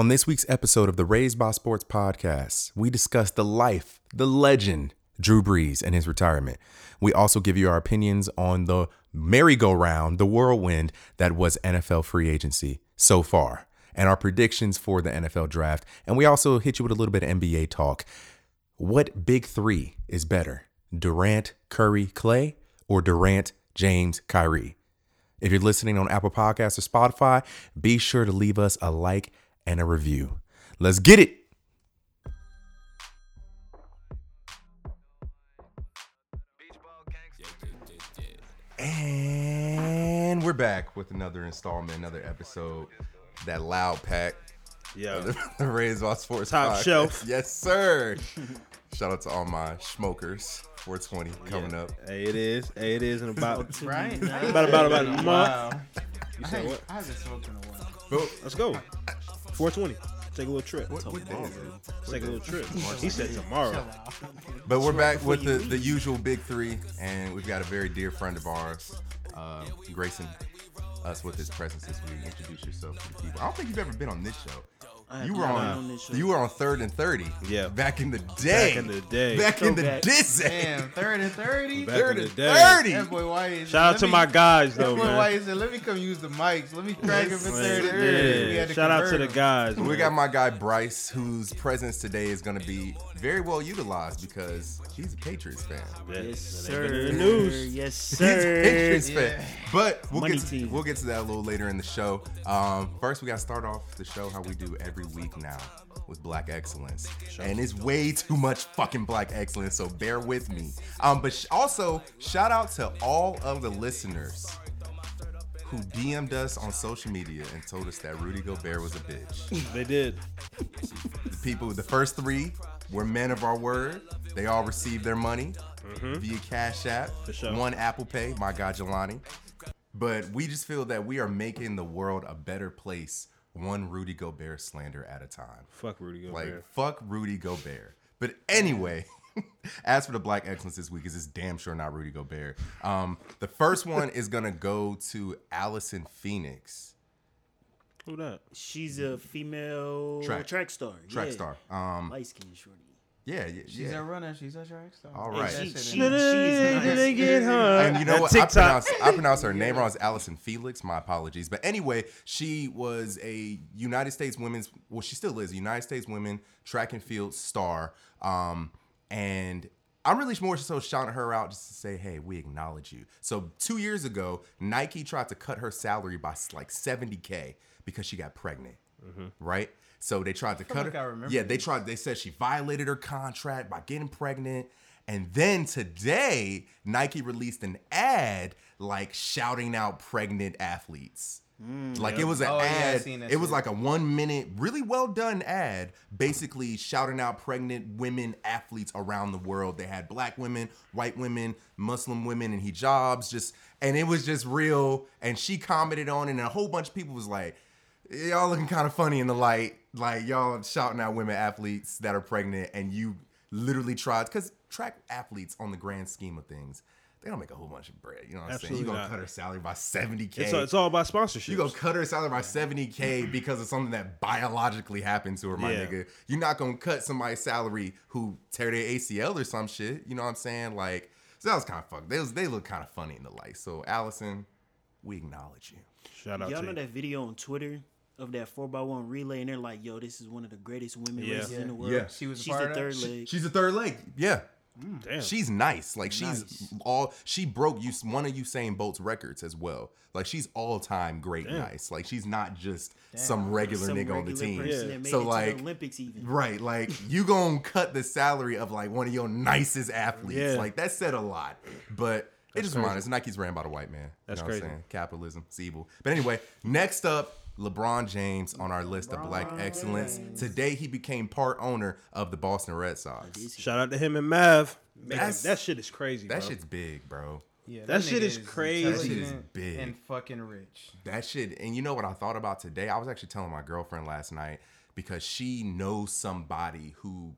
On this week's episode of the Raised by Sports podcast, we discuss the life, the legend, Drew Brees and his retirement. We also give you our opinions on the merry-go-round, the whirlwind that was NFL free agency so far, and our predictions for the NFL draft. And we also hit you with a little bit of NBA talk. What big three is better, Durant, Curry, Clay, or Durant, James, Kyrie? If you're listening on Apple Podcasts or Spotify, be sure to leave us a like and a review. Let's get it. And we're back with another installment, another episode. That loud pack. Yeah. The, the Raised by Sports Top podcast. shelf. Yes, sir. Shout out to all my smokers. 420 coming up. Hey, it is. Hey, it is in about Right? about about about a month. Wow. You said haven't, what? I haven't smoked in a while. But Let's go. 420. Take a little trip. what, what day is it? Take a little trip. He said tomorrow. But we're back with the, the usual big three, and we've got a very dear friend of ours, uh, gracing us with his presence this week. Introduce yourself to the people. I don't think you've ever been on this show. I You were on, on this show. you were on third and thirty. Yeah. back in the day. Back in the day. Back in the Throwback. day. Damn, 30 30. Back Third in and the day. thirty. That boy White. Shout out to me- my guys That though, boy man. White said, let me come use the mics. Let me crack him for 30 Yeah. 30. We had to Shout out to the him. guys. We got my guy Bryce, whose presence today is going to be very well utilized because he's a Patriots fan. Yeah, Yes, sir. the news. Yes, He's a sir. Patriots Yeah. fan. But we'll Money get to, team. we'll get to that a little later in the show. Um, first, we got to start off the show how we do every week now with Black Excellence, and it's way too much fucking Black Excellence. So bear with me. Um, but sh- also shout out to all of the listeners who DM'd us on social media and told us that Rudy Gobert was a bitch. They did. The people, the first three were men of our word. They all received their money via Cash App. For sure. One Apple Pay, my guy Jelani. But we just feel that we are making the world a better place, one Rudy Gobert slander at a time. Fuck Rudy Gobert. Like, fuck Rudy Gobert. But anyway, as for the Black Excellence this week, is it's damn sure not Rudy Gobert. Um, the first one is gonna go to Allison Phoenix, Who that? She's a female Track. track, star. track yeah. star. Um, Light skinned shorty. Yeah, yeah, She's yeah. a runner. She's a track star. All right, Hey, She, she, she's Did nice. get her? And you know That what? I pronounce, I pronounce her name wrong. It's Allison Felix. My apologies. But anyway, she was a United States women's, well, she still is a United States women track and field star. Um, and I'm really more so shouting her out just to say, hey, we acknowledge you. So two years ago, Nike tried to cut her salary by like 70K because she got pregnant. Right? So they tried to cut like her. I remember yeah, they tried. They said she violated her contract by getting pregnant, and then today Nike released an ad like shouting out pregnant athletes. Hmm, like it was an Oh, yeah, ad. seen it was like a one minute, really well done ad, basically shouting out pregnant women athletes around the world. They had black women, white women, Muslim women and hijabs, just and it was just real. And she commented on it, and a whole bunch of people was like, y'all looking kind of funny in the light. Like y'all shouting out women athletes that are pregnant, and you literally tried because track athletes on the grand scheme of things, they don't make a whole bunch of bread. You know what I'm saying? You Absolutely gonna cut her salary by seventy k. It's all, it's all about sponsorship. You gonna cut her salary by 70k because of something that biologically happened to her, my Yeah. nigga. You're not gonna cut somebody's salary who tear their ACL or some shit. You know what I'm saying? Like, so that was kind of fucked. They was they look kind of funny in the light. So Allison, we acknowledge you. Shout out Y'all to know you. that video on Twitter of that 4x1 relay, and they're like, yo, this is one of the greatest women Yeah. races in the world. Yeah. She was She's part the of that? third She- leg. She's a third leg. Yeah. Mm. Damn. She's nice. Like she's Nice. all she broke you one of Usain Bolt's records as well. Like she's all time great Damn. nice. Like she's not just some regular Some nigga on the team. Yeah. So like Olympics even. Right, like you gonna cut the salary of like one of your nicest athletes. Yeah. Like that said a lot. But it just crazy. reminds us Nike's ran by the white man. You That's know what I'm crazy. saying? Capitalism, it's evil. But anyway, next up, LeBron James on our list of black excellence. Today he became part owner of the Boston Red Sox. Shout out to him and Mav. Man, That's- that shit is crazy. That bro. shit's big, bro. Yeah, That shit nigga is crazy. That shit is intelligent big. and fucking rich. That shit, and you know what I thought about today? I was actually telling my girlfriend last night because she knows somebody who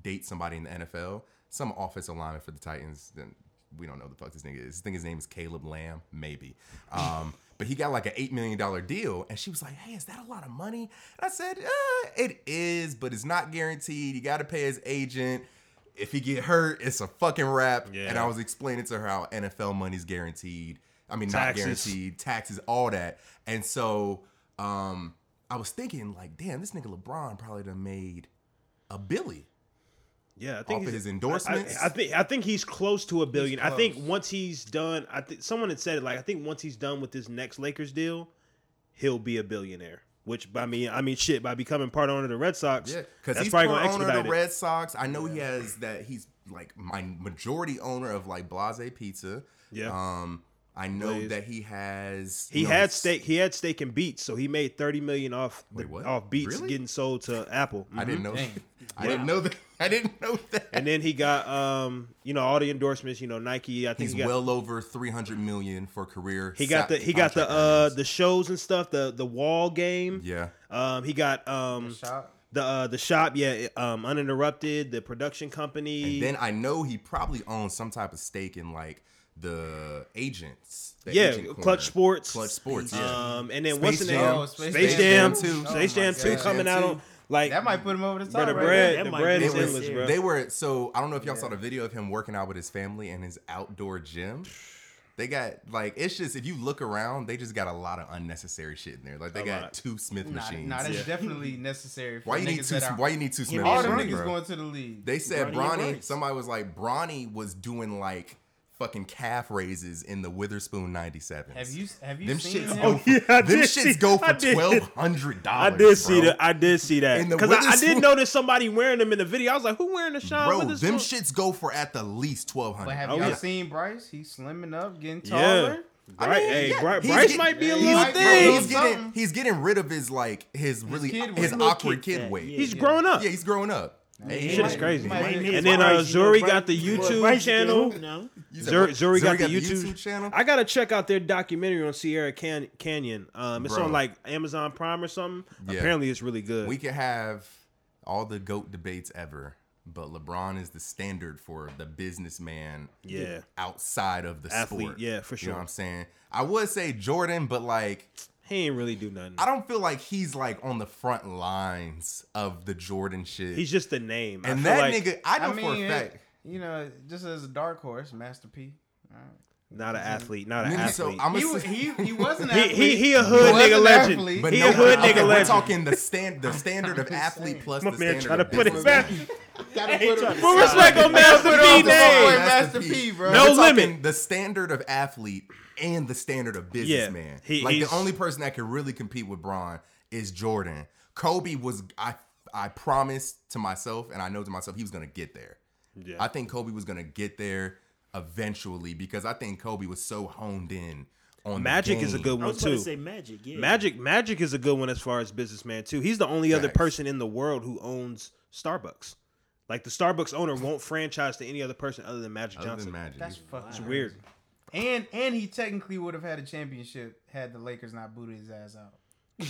dates somebody in the NFL, some offensive lineman for the Titans. Then we don't know the fuck this nigga is. I think his name is Caleb Lamb, maybe. Um, but he got like an eight million dollar deal, and she was like, "Hey, is that a lot of money?" And I said, uh, "It is, but it's not guaranteed. You got to pay his agent." If he get hurt, it's a fucking wrap. Yeah. And I was explaining to her how NFL money's guaranteed. I mean, Taxes. not guaranteed, taxes, all that. And so um, I was thinking, like, damn, this nigga LeBron probably done made a billy. Yeah, I think Off of his endorsements? I, I think I think he's close to a billion. I think once he's done, I think someone had said it like I think once he's done with this next Lakers deal, he'll be a billionaire. Which by me, I mean shit by becoming part owner of the Red Sox. Yeah, because he's probably part gonna owner of the. Red Sox. I know he has that. He's like my majority owner of like Blaze Pizza. Yeah. Um, I know Blaze. that he has. He know, had his- stake. He had stake in Beats, so he made thirty million off the, Wait, what? off Beats Really? getting sold to Apple. I didn't Mhm. know. Dang. I didn't know that. I didn't know that. And then he got um, you know, all the endorsements. You know, Nike. I think He's he got, well over three hundred million for career. he got the he got the contract uh the shows and stuff. The the wall game. yeah. Um, he got um Shot. the uh, the shop. Yeah. Um, uninterrupted. The production company. And then I know he probably owns some type of stake in like the agents. the yeah, agent corner. Clutch Sports. Clutch Sports. Yeah. Um, and then Space what's the name? Jam. Oh, Space Space, Jam Jam. 2. Space Oh my Jam Two coming Jam out on like That might put him over the top. Bro, the right bread, there. The bread is They, endless, Yeah. bro. they were so I don't know if y'all saw the video of him working out with his family in his outdoor gym. They got like it's just if you look around, they just got a lot of unnecessary shit in there. Like they A got lot. two Smith Nah, machines. nah, that's definitely necessary. For why you need two? that are- Why you need two Smith All the machines? niggas bro? going to the league. They said Bronny Bronny. Somebody was like Bronny was doing like fucking calf raises in the Witherspoon ninety seven. Have you have you Them seen shits him? go. Oh, yeah, I them did shits see- go for twelve hundred dollars. I dollars. did see that. I did see that because I, I did notice somebody wearing them in the video. I was like, "Who wearing the Sean Bro, Witherspoon?" them shits go for at the least twelve hundred. But have Oh, y'all yeah. seen Bryce? He's slimming up, getting Yeah. taller. I Right, mean, hey, yeah, Bri- Bryce get- might be a little might be- thing. He's getting he's getting rid of his like his really kid his awkward Kid kid weight. yeah. He's growing up. Yeah, he's growing up. Hey, Shit is crazy. he might Might be- be And then uh, Bryce, you know, Zuri got the YouTube channel. know, You Zuri. Zuri got, the, YouTube. channel. I gotta check out their documentary on Sierra Can- Canyon. Um, it's Bro. on like Amazon Prime or something. Yeah. Apparently, it's really good. We could have all the goat debates ever, but LeBron is the standard for the businessman. Yeah. outside of the Athlete, sport. yeah, for You sure. know what I'm saying? I would say Jordan, but like he ain't really do nothing. I don't feel like he's like on the front lines of the Jordan shit. He's just a name. And feel that like nigga, I know I mean, for a fact. you know, just as a dark horse, Master P. All right. not an athlete. Not an Nigga, so athlete. I'm He, a, wa- he he wasn't. he, athlete. he he a hood wasn't nigga legend. athlete. But he no, a hood okay, nigga we're legend. talking the stand, the standard of athlete saying. plus My the man standard trying to of put it back. Gotta put trying him- to Put respect on Master P on the boy, name. Master P, bro. No We're limit. The standard of athlete and the standard of businessman. he- like the only person that can really compete with Bron is Jordan. Kobe was I I promised to myself and I know to myself he was gonna get there. Yeah. I think Kobe was gonna get there eventually because I think Kobe was so honed in on the Magic is a game. good I one was too. to say Magic. Yeah, Magic Magic is a good one as far as businessman too. He's the only other person in the world who owns Starbucks. Like the Starbucks owner won't franchise to any other person other than Magic Other Johnson. than Magic. That's fucking It's crazy. weird. And and he technically would have had a championship had the Lakers not booted his ass out.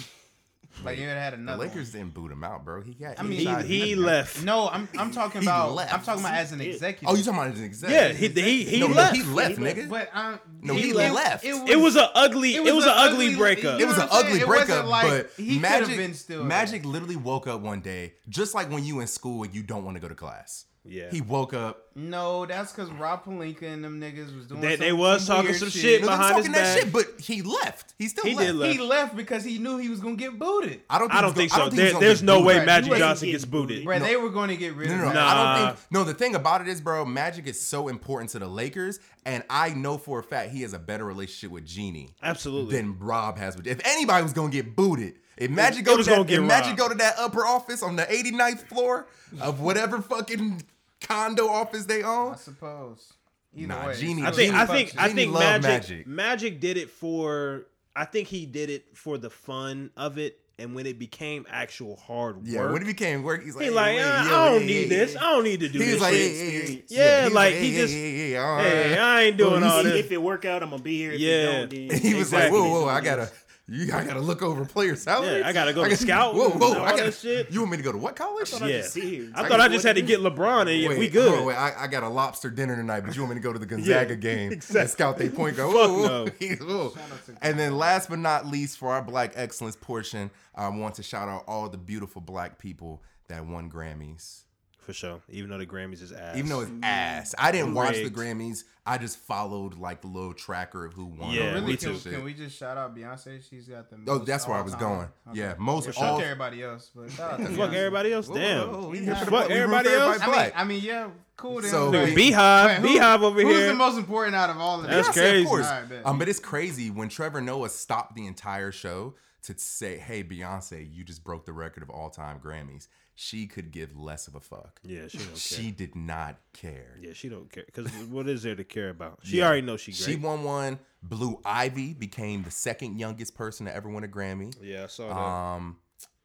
like he would have had the another. Lakers didn't boot him out, bro. He got I mean, He, inside he left. No, I'm I'm talking He about left. I'm talking about as an executive. Oh, you talking about as an executive? Yeah, he he he no, no, left. he left, He left. nigga. But um, No, he left. it was an ugly. It was, an ugly, breakup. you It was know an ugly? It breakup, like- but he Magic, been still. Magic literally woke up one day, just like when you in school and you don't want to go to class. Yeah. He woke up. No, that's because Rob Pelinka and them niggas was doing. They- they was talking some shit No, they was behind his that back. shit, but he left. He still He left. did left. He left because he knew he was gonna get booted. I don't. Think I don't think gonna- so. Don't There- he's there's no booted. way Right, Magic Johnson getting gets booted. Bro, No. they were going to get rid No, of no, him. no. I Nah. don't think. No, the thing about it is, bro, Magic is so important to the Lakers, and I know for a fact he has a better relationship with Jeanie Absolutely. than Rob has with. If anybody was gonna get booted, if Magic it go to that, if Magic go to that upper office on the 89th floor of whatever fucking condo office they own? I suppose. Either Nah, way, Jeanie- I think Jeanie I think I think Magic, Magic. Magic did it for I think he did it for the fun of it and when it became actual hard work, yeah. work. When it became work, he's like, he like, wait, "Uh, yeah, I don't yeah, need yeah, this. yeah." I don't need to do He this like, shit. hey, hey, hey. Yeah, he was like, hey, he just- hey, hey, all Hey, right. I ain't doing all if, this. if it work out, I'm gonna be here. If Yeah. it don't, then He was Exactly. like, whoa, whoa, I gotta, You, I gotta look over player salaries. Yeah, I gotta go to got- scout Whoa, and whoa! all I gotta, that shit. You want me to go to what college? I Yeah. just sit here. I thought I just had to get LeBron and Wait, we good. hold wait, I, I got a lobster dinner tonight, but you want me to go to the Gonzaga Yeah, game exactly. and scout their point guard? Fuck Whoa, whoa. no. And then last but not least, for our Black Excellence portion, I want to shout out all the beautiful Black people that won Grammys. For sure. Even though the Grammys is ass. Even though it's ass, I didn't watch the Rigged. Grammys. I just followed like the little tracker of who won. Yeah, all me this too. Can, shit. can we just shout out Beyonce? She's got the. Oh, most that's where I was all-time- going. Yeah, most Fuck all- everybody else, but shout out to fuck Beyonce. everybody else. Damn. whoa, whoa, we here for the Fuck we root for everybody else? I mean, black. I mean, yeah, cool. then. So But- we- Beehive. Wait, who- Beehive over here, Who's here. the most important out of all of them? That's this? Beyonce, crazy. Of course. Alright, bet. um, but it's crazy when Trevor Noah stopped the entire show to say, "Hey, Beyonce, you just broke the record of all-time Grammys." She could give less of a fuck. Yeah, she don't care. She did not care. yeah, she don't care. Because what is there to care about? She Yeah. already knows she great. She won one. Blue Ivy became the second youngest person to ever win a Grammy. yeah, I saw that. Um,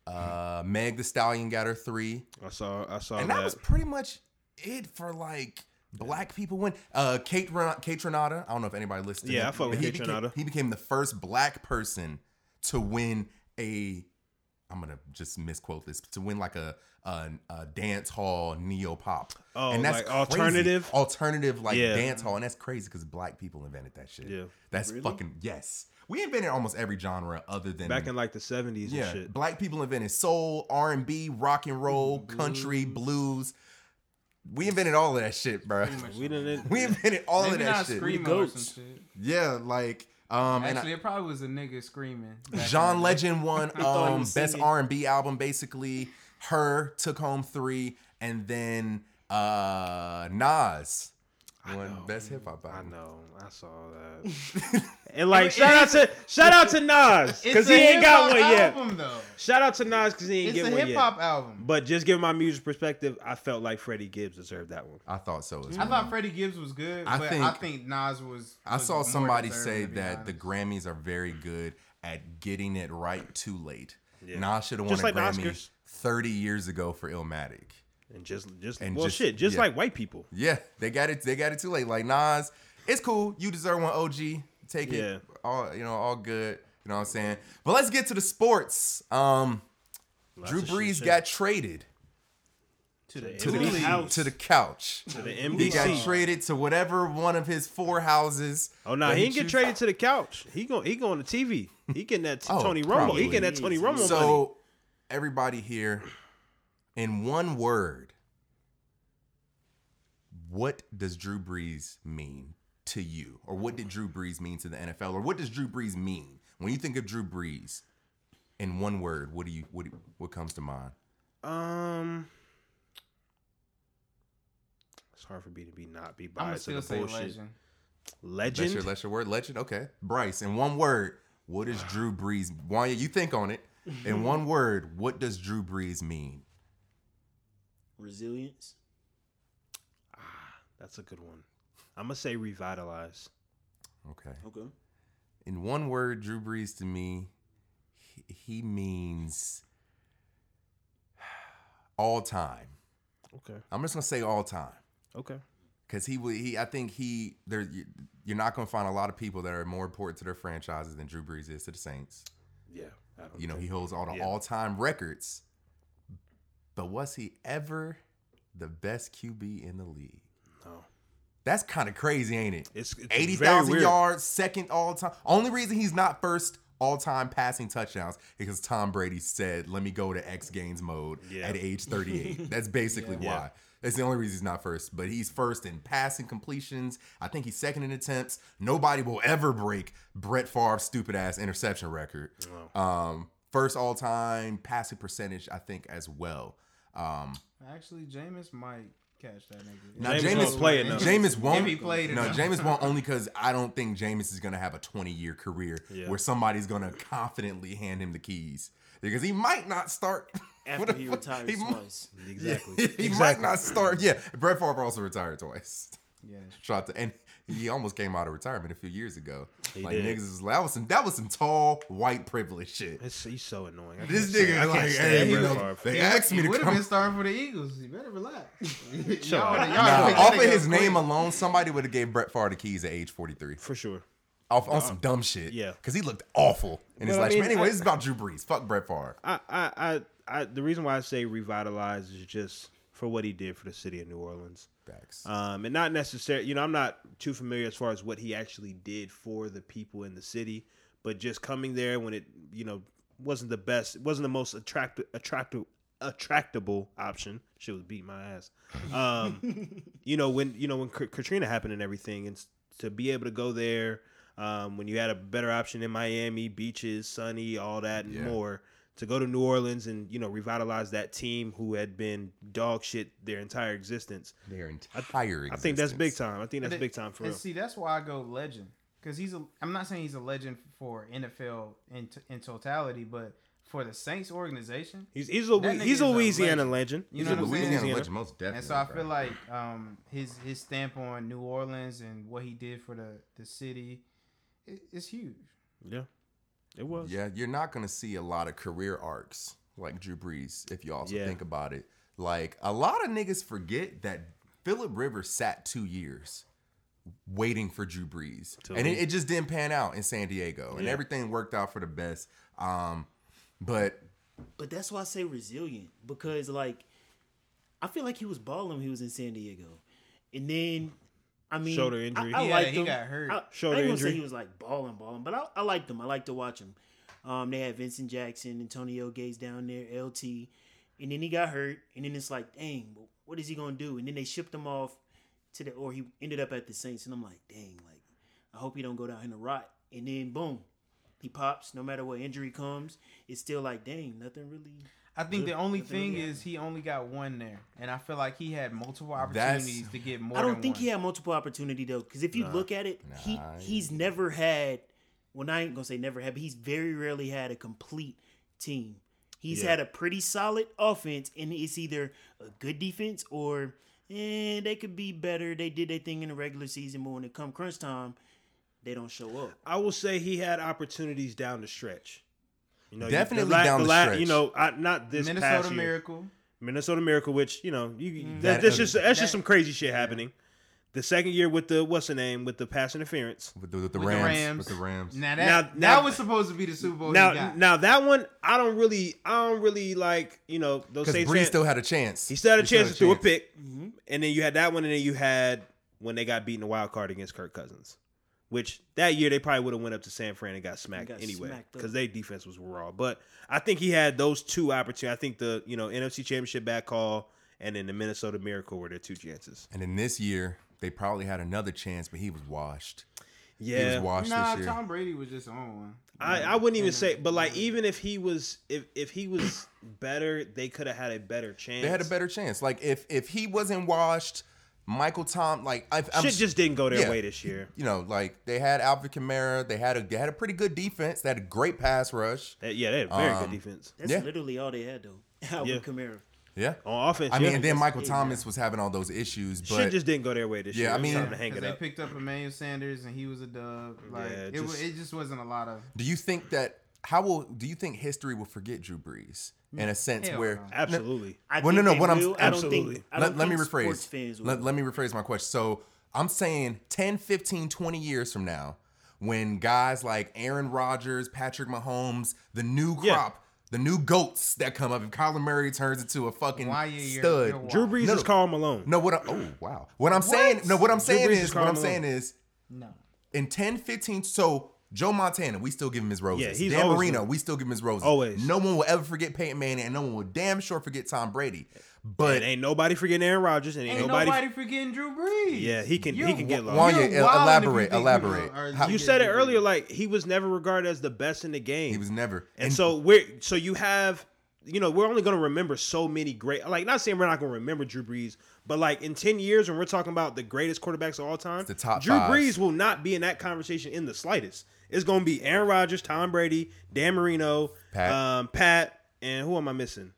uh, Meg The Stallion got her three, I saw. I saw and that. that was pretty much it for like black people win. Uh, Kate Ren- Kaytranada. I don't know if anybody listened. to Yeah, him, I fuck with he Kate became- Renata. He became the first black person to win a. I'm gonna just misquote this to win like a a, a dance hall neo pop. Oh, and that's like crazy. alternative? alternative like Yeah. dance hall, and that's crazy because black people invented that shit. Yeah. that's Really? fucking yes. We invented almost every genre other than back in like the seventies yeah. and shit. Black people invented soul, R and B, rock and roll, country, blues. We invented all of that shit, bro. We didn't. We invented all Maybe of that not shit. screamo or some shit. Yeah, like um, and Actually, it probably was a nigga screaming. John in the day. Legend won um best. R and B album. Basically, her took home three, and then uh Nas won best hip hop Album. I know. I saw that. and like, shout out to shout out to Nas because he ain't got hip-hop one yet. Though. Shout out to Nas because he ain't get one yet. It's a one hip hop album. But just giving my music perspective, I felt like Freddie Gibbs deserved that one. I thought so as I thought Freddie Gibbs was good, I but think- I think Nas was. I was saw somebody say to be that the. Grammys are very good at getting it right too late. Yeah. Nas should have won Just a like Grammy Oscars. 30 years ago for Illmatic. And just, just, And well, just- shit, just yeah. like white people. Yeah, they got it. They got it too late. Like Nas, it's cool. You deserve one. OG, take Yeah. it. All you know, all good. You know what I'm saying? But let's get to the sports. Um, Lots Drew of shit, Brees shit. got traded to the, To the Italy. to the couch. to the He got traded to whatever one of his four houses. Oh no, that he didn't get traded to the couch. He going he going to the TV. He getting that t- Oh, Tony Romo. probably. He getting that Tony Romo money. So, everybody here, in one word, what does Drew Brees mean to you? Or what did Drew Brees mean to the NFL? Or what does Drew Brees mean? When you think of Drew Brees, in one word, what do you what do- what comes to mind? Um, it's hard for me to be not be I'm gonna biased to still the say bullshit. legend. Legend. That's your that's your word, legend. Okay, Bryce. In one word, what does Drew Brees? Why you think on it? In one word, what does Drew Brees mean? Resilience. Ah, that's a good one. I'm gonna say revitalize. Okay. Okay. in one word, Drew Brees to me, he, he means all time. Okay. I'm just gonna say all time Okay. because he would. He, I think he. There, you- you're not gonna find a lot of people that are more important to their franchises than Drew Brees is to the Saints. Yeah. I don't You know, he holds all the Yeah. all-time records. But was he ever the best QB in the league? No. That's kind of crazy, ain't it? It's, it's Eighty very yards, second all time. Only reason he's not first all time passing touchdowns because Tom Brady said, "Let me go to X Games mode Yeah. at age 38." That's basically Yeah. why. That's the only reason he's not first. But he's first in passing completions. I think he's second in attempts. Nobody will ever break Brett Favre's stupid ass interception record. Um, first all time passing percentage, I think as well. Um, Actually, Jameis might catch that nigga. now Jameis Jameis won't play it, though. Jameis won't. If he played no, though. Jameis won't only because I don't think Jameis is gonna have a 20 year career Yeah. where somebody's gonna confidently hand him the keys because he might not start After he fuck? retires He might- twice. Exactly. he might not start. Yeah, Brett Favre also retired twice. Yeah, Shot to, and he almost came out of retirement a few years ago. He like did. niggas is that was some that was some tall white privilege shit. It's, he's so annoying. I This nigga I like, hey, you Brett know, Favre. they He asked me he to would have come. been starting for the Eagles. You better relax. Y'all, y'all Nah, off of his up name alone, somebody would have gave Brett Favre the keys at age 43. For sure. off on some dumb shit. yeah. because he looked awful in his But I last. mean, anyway, I- this is about Drew Brees. Fuck Brett Favre. I, I, I, I, the reason why I say revitalize is just for what he did for the city of New Orleans. Facts. Um, and not necessarily, you know, I'm not too familiar as far as what he actually did for the people in the city, but just coming there when it, you know, wasn't the best, it wasn't the most attractive, attractive, attractable option. She was beat my ass. Um, you know, when you know when K- Katrina happened and everything, and to be able to go there, um, when you had a better option in Miami, beaches, sunny, all that and Yeah. more. To go to New Orleans and you know revitalize that team who had been dog shit their entire existence. Their entire. Existence. I think that's big time. I think that's it- big time for and real. see, that's why I go legend because he's a. I'm not saying he's a legend for NFL in t- in totality, but for the Saints organization, He's he's a That he's a a Louisiana legend. legend. You He's know a what I'm saying? Louisiana Louisiana- legend, most definitely. and so I bro. feel like um his his stamp on New Orleans and what he did for the the city, it, it's huge. Yeah, it was. Yeah, you're not gonna see a lot of career arcs like Drew Brees if you also Yeah. think about it. Like a lot of niggas forget that Philip Rivers sat two years waiting for Drew Brees, To and it, it just didn't pan out in San Diego, and Yeah. everything worked out for the best. Um, but But that's why I say resilient because like I feel like he was balling when he was in San Diego, and then I mean Shoulder injury. I, I Yeah, liked he him. got hurt. I, Shoulder I ain't gonna injury. say he was like balling, balling, but I, I liked him. I like to watch him. Um, they had Vincent Jackson, Antonio Gates down there, LT, and then he got hurt, and then it's like, dang, what is he gonna do? And then they shipped him off to the, or he ended up at the Saints, and I'm like, dang, like I hope he don't go down in the rot. And then boom, he pops. No matter what injury comes, it's still like, dang, nothing really. I think the only thing is he only got one there, and I feel like he had multiple That's- opportunities to get more. I don't than think one. he had multiple opportunity though, because if you look at it, he Nah, he's never had. Well, I ain't gonna say never had, but he's very rarely had a complete team. He's Yeah. had a pretty solid offense, and it's either a good defense or eh, they could be better. They did their thing in the regular season, but when it come crunch time, they don't show up. I will say he had opportunities down the stretch. You know, you- Definitely down the stretch. You know, I, not this Minnesota past year. Miracle. Minnesota Miracle, which you know, you Mm-hmm. that, That- that's just that's that- just some crazy shit happening. The second year with the what's the name with the pass interference. with the, with the, With the Rams, Rams. with the Rams, Now that Now- that was supposed to be the Super Bowl. he Now, got. now that one, I don't really, I don't really like. You know, those because Saints Brees still had a chance. He still had a chance to throw a chance. pick, and then you had that one, and then you had when they got beaten the wild card against Kirk Cousins, which that year they probably would have went up to San Fran and got smacked Got anyway because their defense was raw. But I think he had those two opportunities. I think the you know NFC Championship back call and then the Minnesota Miracle were their two chances. And then this year, they probably had another chance, but he was washed. Yeah, He Yeah, was washed nah, this year. Tom Brady was just on one. I, I wouldn't even And- say, but like even if he was if if he was better, they could have had a better chance. They had a better chance. Like if if he wasn't washed, Michael Tom, like I, I'm Shit just didn't go their yeah. way this year. you know, like they had Alvin Kamara, they had a they had a pretty good defense, they had a great pass rush. They- yeah, they had a very Um, good defense That's Yeah. literally all they had though. Alvin Yeah. Kamara. Yeah. on offense. I mean, and then Michael yeah. Thomas was having all those issues, but shit just didn't go their way this Yeah, year. I mean- to hang Because it they up. picked up Emmanuel Sanders and he was a dub. Like Yeah, it, just- wa- it just wasn't a lot of. do you think that how will do you think history will forget Drew Brees in a sense Hell where no. Absolutely. I Well, no, no, what I'm- will. Absolutely. think. Let, let me rephrase. Let, let me rephrase my question. So I'm saying 10, 15, 20 years from now, when guys like Aaron Rodgers, Patrick Mahomes, the new Yeah. crop, the new goats that come up, if Kyler Murray turns into a fucking Why you- you're- stud. you're Drew Brees No, is no. Karl Malone. no, what? I, oh wow. What I'm saying? No, what I'm saying is, is what I'm Karl saying is, No. in 10, 15, so Joe Montana, we still give him his roses. Yeah, he's Dan Marino, good. we still give him his roses. Always. No one will ever forget Peyton Manning, and no one will damn sure forget Tom Brady. But And ain't nobody forgetting Aaron Rodgers, and ain't, Ain't nobody. nobody, forgetting Drew Brees. Yeah, he can- You're can get wa- lost. you're Wanya, el- wildin' if you elaborate, elaborate. you How- you you said it earlier, like he was never regarded as the best in the game. he was never. and, so we're so you have you know we're only going to remember so many great like not saying we're not going to remember Drew Brees but like in 10 years when we're talking about the greatest quarterbacks of all time the top Drew five. Brees will not be in that conversation in the slightest it's going to be Aaron Rodgers Tom Brady Dan Marino Pat. um, Pat and who am I missing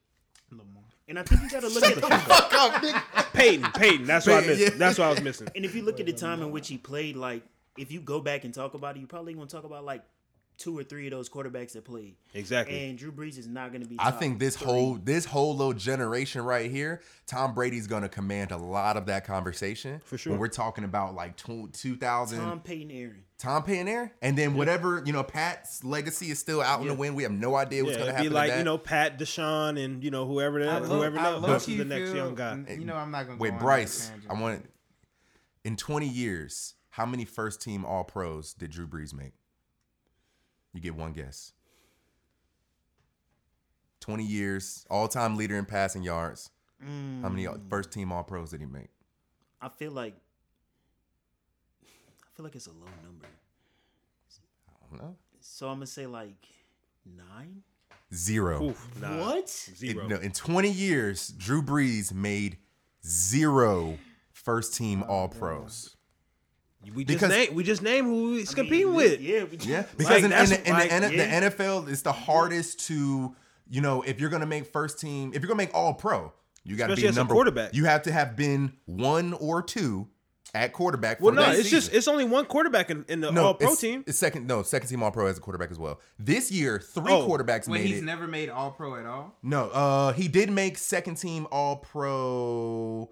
and I think you got to look at the fuck up, nigga. Peyton Peyton that's what I missed yeah. that's what I was missing And if you look at the time in which he played, like if you go back and talk about it, you probably gonna talk about like two or three of those quarterbacks that played. Exactly. And Drew Brees is not going to be. I think this three. whole this whole little generation right here, Tom Brady's gonna command a lot of that conversation For sure. When we're talking about like tw- 2000, Tom Tom, Peyton, Aaron. Payne there, and then whatever you know, Pat's legacy is still out in the wind. We have no idea what's yeah, gonna happen. be like that. you know Pat Deshaun and you know whoever I that, low- whoever I knows the next feel- young guy. You know, I'm not gonna. Wait, on Bryce, I want in 20 years, how many first team All Pros did Drew Brees make? You get one guess. 20 years, all time leader in passing yards. How many Mm. first team All Pros did he make? I feel like. I feel like it's a low number. I don't know. So I'm gonna say like nine. Zero. Oof, nah, What? In, Zero. no, in 20 years, Drew Brees made zero first team All Pros. we just because- name we just name who he's I mean, competing with. Yeah. we- Yeah, because Like, in, in, that's the, in, the, like- N- the yeah. NFL, it's the hardest to, you know, if you're gonna make first team, if you're gonna make All Pro, you got to be as a number quarterback. You have to have been one or two at quarterback. For Well, no, that it's just it's only one quarterback in, in the no All Pro it's- team. It's second, no, second team All Pro as a quarterback as well. This year, three Oh, quarterbacks wait, made he's it. never made All Pro at all. No, uh, he did make second team All Pro.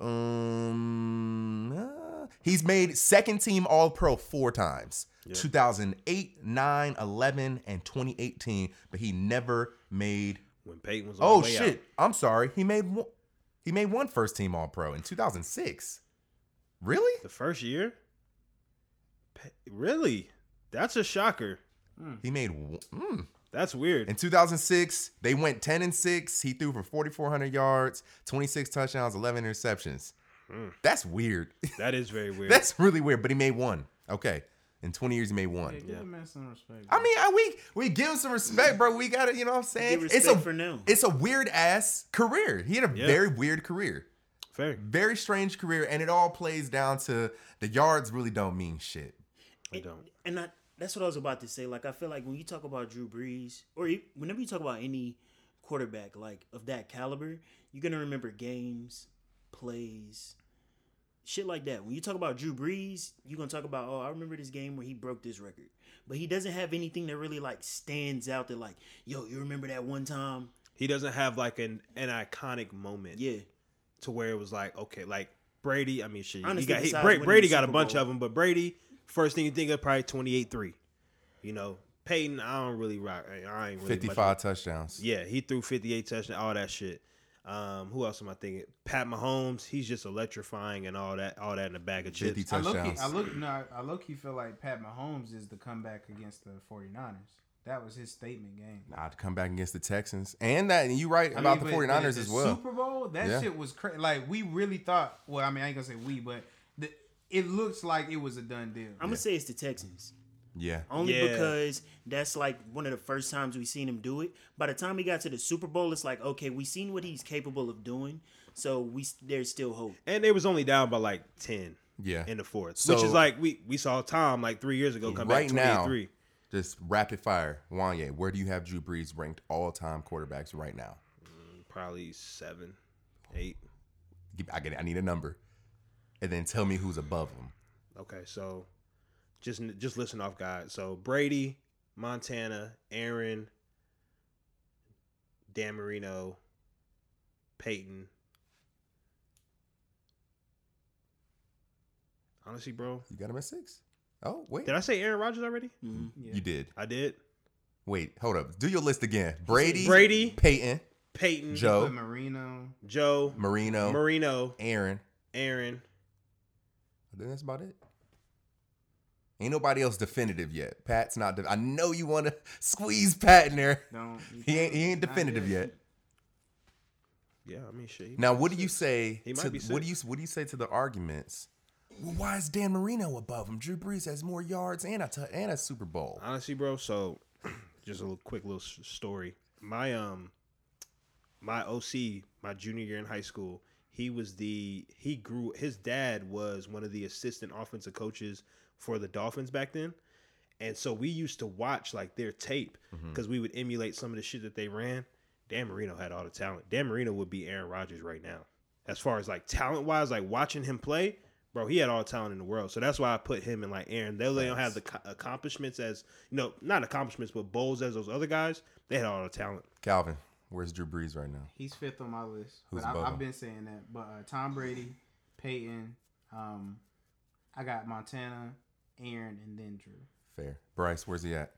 Um, uh, he's made second team All Pro four times 2008, 9, 11, and 2018, but he never made. When Peyton was on Oh, the way shit. out. I'm sorry. He made one. He made one first team All Pro in 2006. Really? the first year. Really, that's a shocker. He made one. Mm. That's weird. In 2006, they went 10 and 6. He threw for 4,400 yards, 26 touchdowns, 11 interceptions. That's weird. that is very weird. That's really weird. But he made one. Okay. In 20 years, he made one. Yeah, give the man some respect. I mean, I, we we give him some respect, bro. We got to, you know what I'm saying? Give It's a for now. it's a weird ass career. He had a Yeah. very weird career, fair. very strange career, and it all plays down to the yards really don't mean shit. I don't. And I, that's what I was about to say. Like, I feel like when you talk about Drew Brees, or you- whenever you talk about any quarterback like of that caliber, you're gonna remember games, plays, shit like that. When you talk about Drew Brees, you're gonna talk about, oh, I remember this game where he broke this record. But he doesn't have anything that really like stands out that like, yo, you remember that one time? He doesn't have like an an iconic moment Yeah. To where it was like okay, like Brady. I mean, shit. Honestly, he got he, besides Brady got a bunch Bowl. of them, but Brady, first thing you think of probably twenty eight three. You know, Peyton, I don't really rock. I I ain't really 55 touchdowns. Yeah, he threw 58 touchdowns, all that shit. Um, who else am I thinking? Pat Mahomes, he's just electrifying and all that, all that in the bag of 50 chips. I look, touchdowns. I look, no, I low key feel like Pat Mahomes is the comeback against the 49ers. That was his statement game. Nah, to come back against the Texans. And that, and you right I about mean, the but- 49ers but the as well. Super Bowl, that Yeah. shit was crazy. Like we really thought. Well, I mean, I ain't gonna say we, but the, it looks like it was a done deal. I'm gonna say it's the Texans. yeah. Only Yeah. because that's like one of the first times we seen him do it. By the time he got to the Super Bowl, it's like okay, we seen what he's capable of doing, so we there's still hope. And they was only down by like 10 Yeah. in the fourth, So- which is like we we saw Tom like three years ago come Right back now, 28 Just rapid fire. Wanye, where do you have Drew Brees ranked all time quarterbacks right now? Mm, probably seven, eight. I get it. I need a number. And then tell me who's above him. Okay, so just just listen off guys. So Brady, Montana, Aaron, Dan Marino, Peyton. Honestly, bro, You got him at six. Oh, wait. did I say Aaron Rodgers already? Mhm. Yeah. You did. I did. Wait, hold up. Do your list again. Brady, Brady. Peyton, Peyton, Joe. Marino. Joe, Marino, Marino, Aaron. Aaron. I think that's about it. Ain't nobody else definitive yet. Pat's not. De- I know you want to squeeze Pat in there. Don't. He ain't. He ain't definitive yet. Yeah, I mean shit. Now, what do you say? He might To, be what do you. What do you say to the arguments? Well, why is Dan Marino above him? Drew Brees has more yards and a t- and a Super Bowl. honestly, bro. So, just a little quick little s- story. My um, my OC, my junior year in high school, he was the he grew. His dad was one of the assistant offensive coaches for the Dolphins back then, and so we used to watch like their tape because we would emulate some of the shit that they ran. Dan Marino had all the talent. Dan Marino would be Aaron Rodgers right now, as far as like talent wise. Like watching him play, bro, he had all the talent in the world. So that's why I put him in like Aaron. Though they don't have the co- accomplishments as you know, not accomplishments, but bowls as those other guys. They had all the talent. Calvin, where's Drew Brees right now? He's fifth on my list. Who's but I, above I've been saying that. But uh, Tom Brady, Peyton, um, I got Montana, Aaron, and then Drew. Fair. Bryce, where's he at?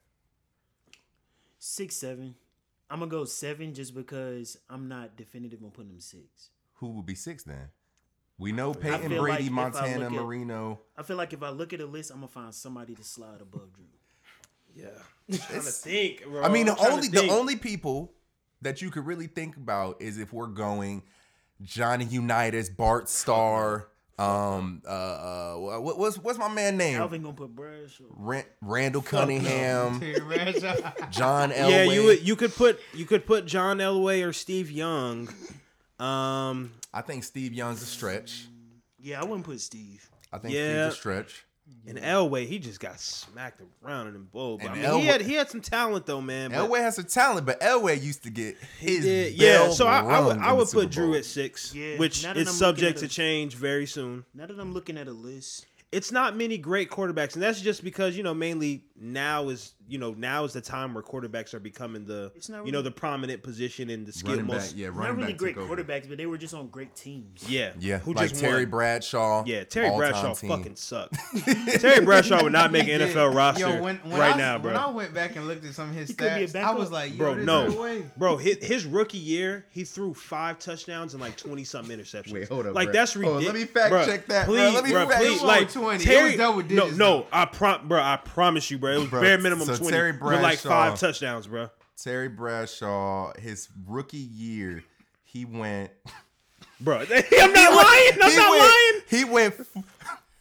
Six, seven. I'm gonna go seven just because I'm not definitive on putting him six. Who would be six then? We know Peyton Brady, like if I Montana, at- Marino. I feel like if I look at a list, I'm gonna find somebody to slide above Drew. Yeah, I'm trying to think. Bro. I mean, the I'm trying only the only people that you could really think about is if we're going Johnny Unitas, Bart Starr, um, uh, uh, what, what's what's my man name? Alvin gonna put Brash. or- Ran- Randall Cunningham, John Elway. Yeah, you would, you could put you could put John Elway or Steve Young. Um, I think Steve Young's a stretch. Yeah, I wouldn't put Steve. I think Yeah. Steve's a stretch. and Elway, he just got smacked around in the bowl. But I And mean, Elway- he had he had some talent though, man. But Elway has some talent, but Elway used to get his did- yeah. So I, I would I would put Drew at six, Yeah, which now that is I'm subject to at change very soon. Now that I'm looking at a list, It's not many great quarterbacks, and that's just because you know mainly now is you know now is the time where quarterbacks are becoming the It's not you know the prominent position in the skill running back. most. Yeah, running not really back great took over. quarterbacks, but they were just on great teams. Yeah, Yeah, Who like just Terry won? Bradshaw. Yeah, Terry Bradshaw team. fucking sucked. Terry Bradshaw would not make an NFL did. roster Yo, when, when right I, now, bro. When I went back and looked at some of his He could be a stats, I was like, yo, Bro, no. no way. Bro, his, his rookie year, he threw five touchdowns and like twenty something interceptions. Wait, hold up, Like bro. that's Hold on, ridiculous. let me fact check that, bro. Please, Let me bro, fact- please, It was like 20. Terry, was double no, no, I prom, bro, I promise you, bro, it was Bro, bare minimum so twenty, Terry with like five touchdowns, bro. Terry Bradshaw, his rookie year, he went. Bro, I'm not lying. I'm he not went, lying. He went.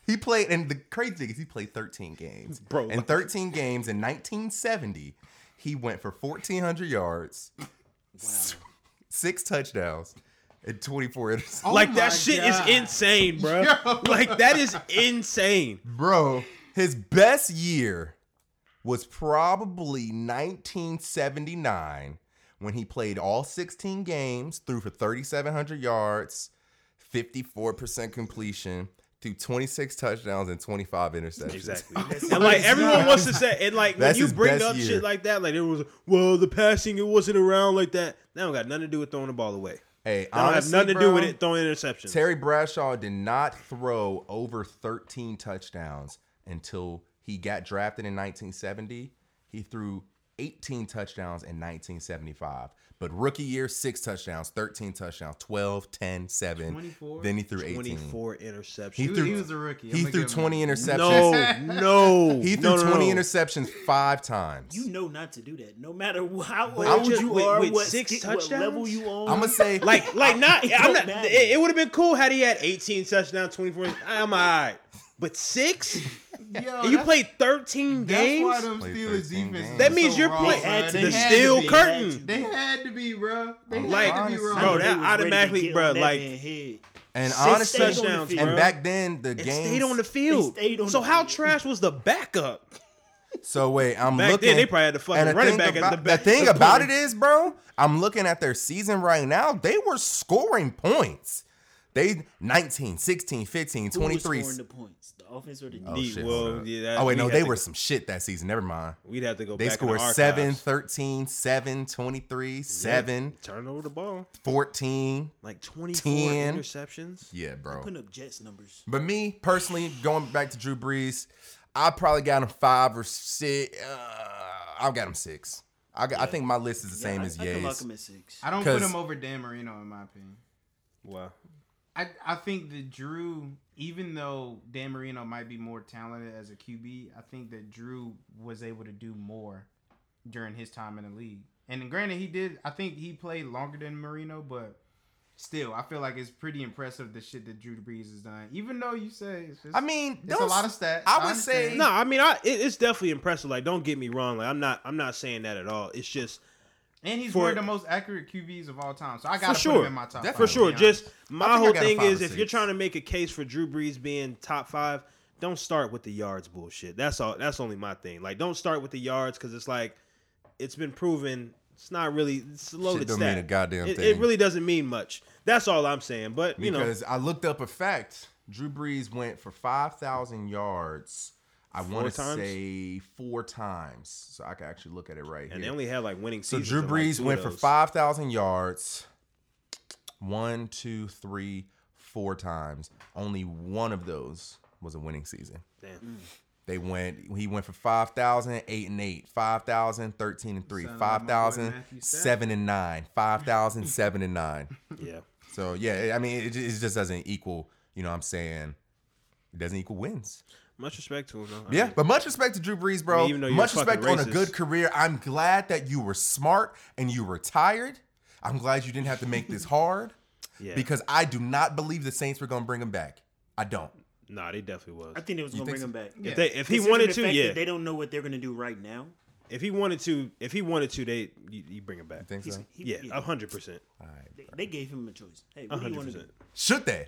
He played, and the crazy thing is, he played 13 games. Bro, in 13 games in 1970, he went for 1,400 yards, wow. six touchdowns, and 24 interceptions. Oh like my that shit God. is insane, bro. Yo. Like that is insane. Bro, his best year was probably 1979 when he played all 16 games, threw for 3,700 yards, 54% completion, threw 26 touchdowns and 25 interceptions. Exactly. And like everyone wants to say, and like when you bring up year. shit like that, like it was, well, the passing it wasn't around like that. That don't got nothing to do with throwing the ball away. Hey, That don't have honestly, nothing to do with it throwing interceptions. Terry Bradshaw did not throw over 13 touchdowns until he got drafted in 1970. He threw 18 touchdowns in 1975. But rookie year, six touchdowns, 13 touchdowns, 12, 10, 7. 24? Then he threw 18. 24 interceptions. He He, threw- he was a rookie. I'ma threw give him 20 interceptions. no, no. He threw no, no, 20 no. interceptions five times. You know not to do that. No matter how But old just you with- are, with what, six sti- what touchdowns? level you on. I'm going to say, Like, like not. I'm don't It, it would have been cool had he had 18 touchdowns, 24. I'm alright. But six? Yo, And you played 13 That's why games? them Played Steelers 13 defense. games. That is means so you're raw, playing bro. had to They the had steel to be. curtain. They had to be, bro. They Like, had to be honestly- raw. Bro, that was ready to automatically, bro, like- and Six honestly, touchdowns, and bro. and back then, the It game. stayed on the field. stayed on so the how field. trash was the backup? So wait, I'm Back looking. then, they probably had the fucking and running thing back at about, the back- thing the about point. it is, bro, I'm looking at their season right now. They were scoring points. They 19, 16, 15, Who was 23. scoring the points? The offense or the Oh, defense? shit, well, yeah, that- oh wait, we no, they to- were some shit that season. Never mind. We'd have to go They back in the scored 7, 13, 7, 23, 7, Turn over the ball. 14. Like 24 10. interceptions. Yeah, bro. Putting up Jets numbers. But me personally, going back to Drew Brees, I probably got him five or six. Uh, I've got him six. I, got, I think my list is the same I, as I can lock Ye's. him at six. I don't put him over Dan Marino in my opinion. Wow. I I think that Drew, even though Dan Marino might be more talented as a QB, I think that Drew was able to do more during his time in the league. And granted, he did. I think he played longer than Marino, but still, I feel like it's pretty impressive the shit that Drew Brees has done. Even though you say it's just, I mean, it's a lot of stats. I would say- No, I mean, I it, it's definitely impressive. Like, don't get me wrong. Like, I'm not, I'm not saying that at all. It's just and he's for- one of the most accurate QBs of all time. So I got to for put sure, him in my top. Definitely. for five, to sure. Just my I think I whole thing is, if you're trying to make a case for Drew Brees being top five, don't start with the yards bullshit. That's all. That's only my thing. Like, don't start with the yards because it's like it's been proven. It's not really. It's a loaded don't stat. mean a goddamn it, thing. it really doesn't mean much. That's all I'm saying. But you know, because I looked up a fact Drew Brees went for five thousand yards. I want to say four times, so I can actually look at it right here. And they only had like winning So seasons. Drew in, like, Brees went for five thousand yards. One, two, three, four times. Only one of those was a winning season. Damn. They went. He went for 5,000, 8 and 8, 5,000, 13 and 3, Sound like my boy 5,000, 7 and 9, 5,000, 7 and 9. Yeah. So, yeah, I mean, it, it just doesn't equal, you know what I'm saying? It doesn't equal wins. Much respect to him. Though. I Yeah, mean, but much respect to Drew Brees, bro. I mean, even though much a respect fucking on a good career. I'm glad that you were smart and you retired. I'm glad you didn't have to make this hard yeah. because I do not believe the Saints were going to bring him back. I don't. nah, they definitely was. I think they was gonna think bring him so? back. If they, if he wanted to, yeah. They don't know what they're gonna do right now. If he wanted to, if he wanted to, they you, you bring him back. You think He's, so? he, Yeah, a hundred percent, All right. They, they gave him a choice. Hey, a what do you hundred want to do? percent. Should they?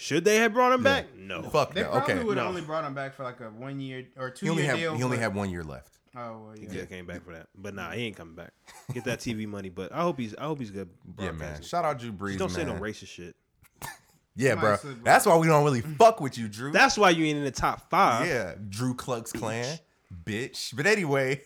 Should they have brought him back? No. Fuck They no. probably Okay. would have No. only brought him back for like a one year or two He only year had deal. he only but- had one year left. Oh well, yeah. Yeah, came back for that, but nah, he ain't coming back. Get that TV money, but I hope he's I hope he's good. Yeah, man. broadcasting. Shout out Drew Brees, Just don't say no man. racist shit. Yeah, bro. said, bro. That's why we don't really fuck with you, Drew. That's why you ain't in the top five. yeah, Drew Klux Klan, bitch. But anyway,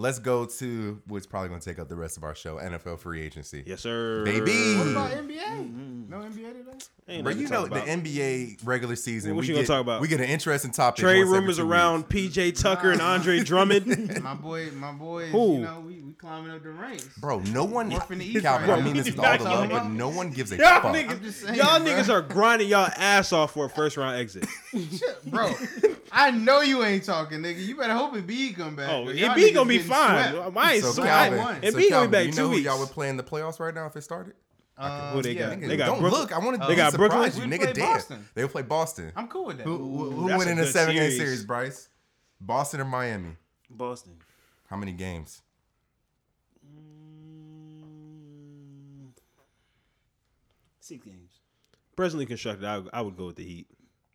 let's go to what's probably going to take up the rest of our show: NFL free agency. Yes, sir. Baby. What about NBA? Mm-hmm. No NBA today. Ain't But you know talk the. NBA regular season. What we you gonna talk about? We get an interesting topic. Trade rumors around weeks. PJ Tucker and Andre Drummond. My boy, my boy. Who? You know, we, we climbing up the ranks. Bro, no one. We're finna eat Calvin, right I mean this with all the you love, up. but no one gives a y'all fuck. niggas, I'm just saying, y'all bro. niggas are grinding y'all ass off for a first round exit. Bro, I know you ain't talking, nigga. You better hope it be come back. Oh, But y'all gonna be getting fine. swept. I ain't So sweat. Calvin, won. Embiid so gonna Calvin, back you two know who weeks. y'all would play in the playoffs right now if it started? Um, Who they yeah. got? Nigga, They got don't Brooklyn. look. I want to They got surprised Brooklyn. you, We nigga. play Boston. They would play Boston. I'm cool with that. Who, who, who that's win a in a good seven game series. series, Bryce? Boston or Miami? Boston. How many games? Mm, six games. Presently constructed, I, I would go with the Heat.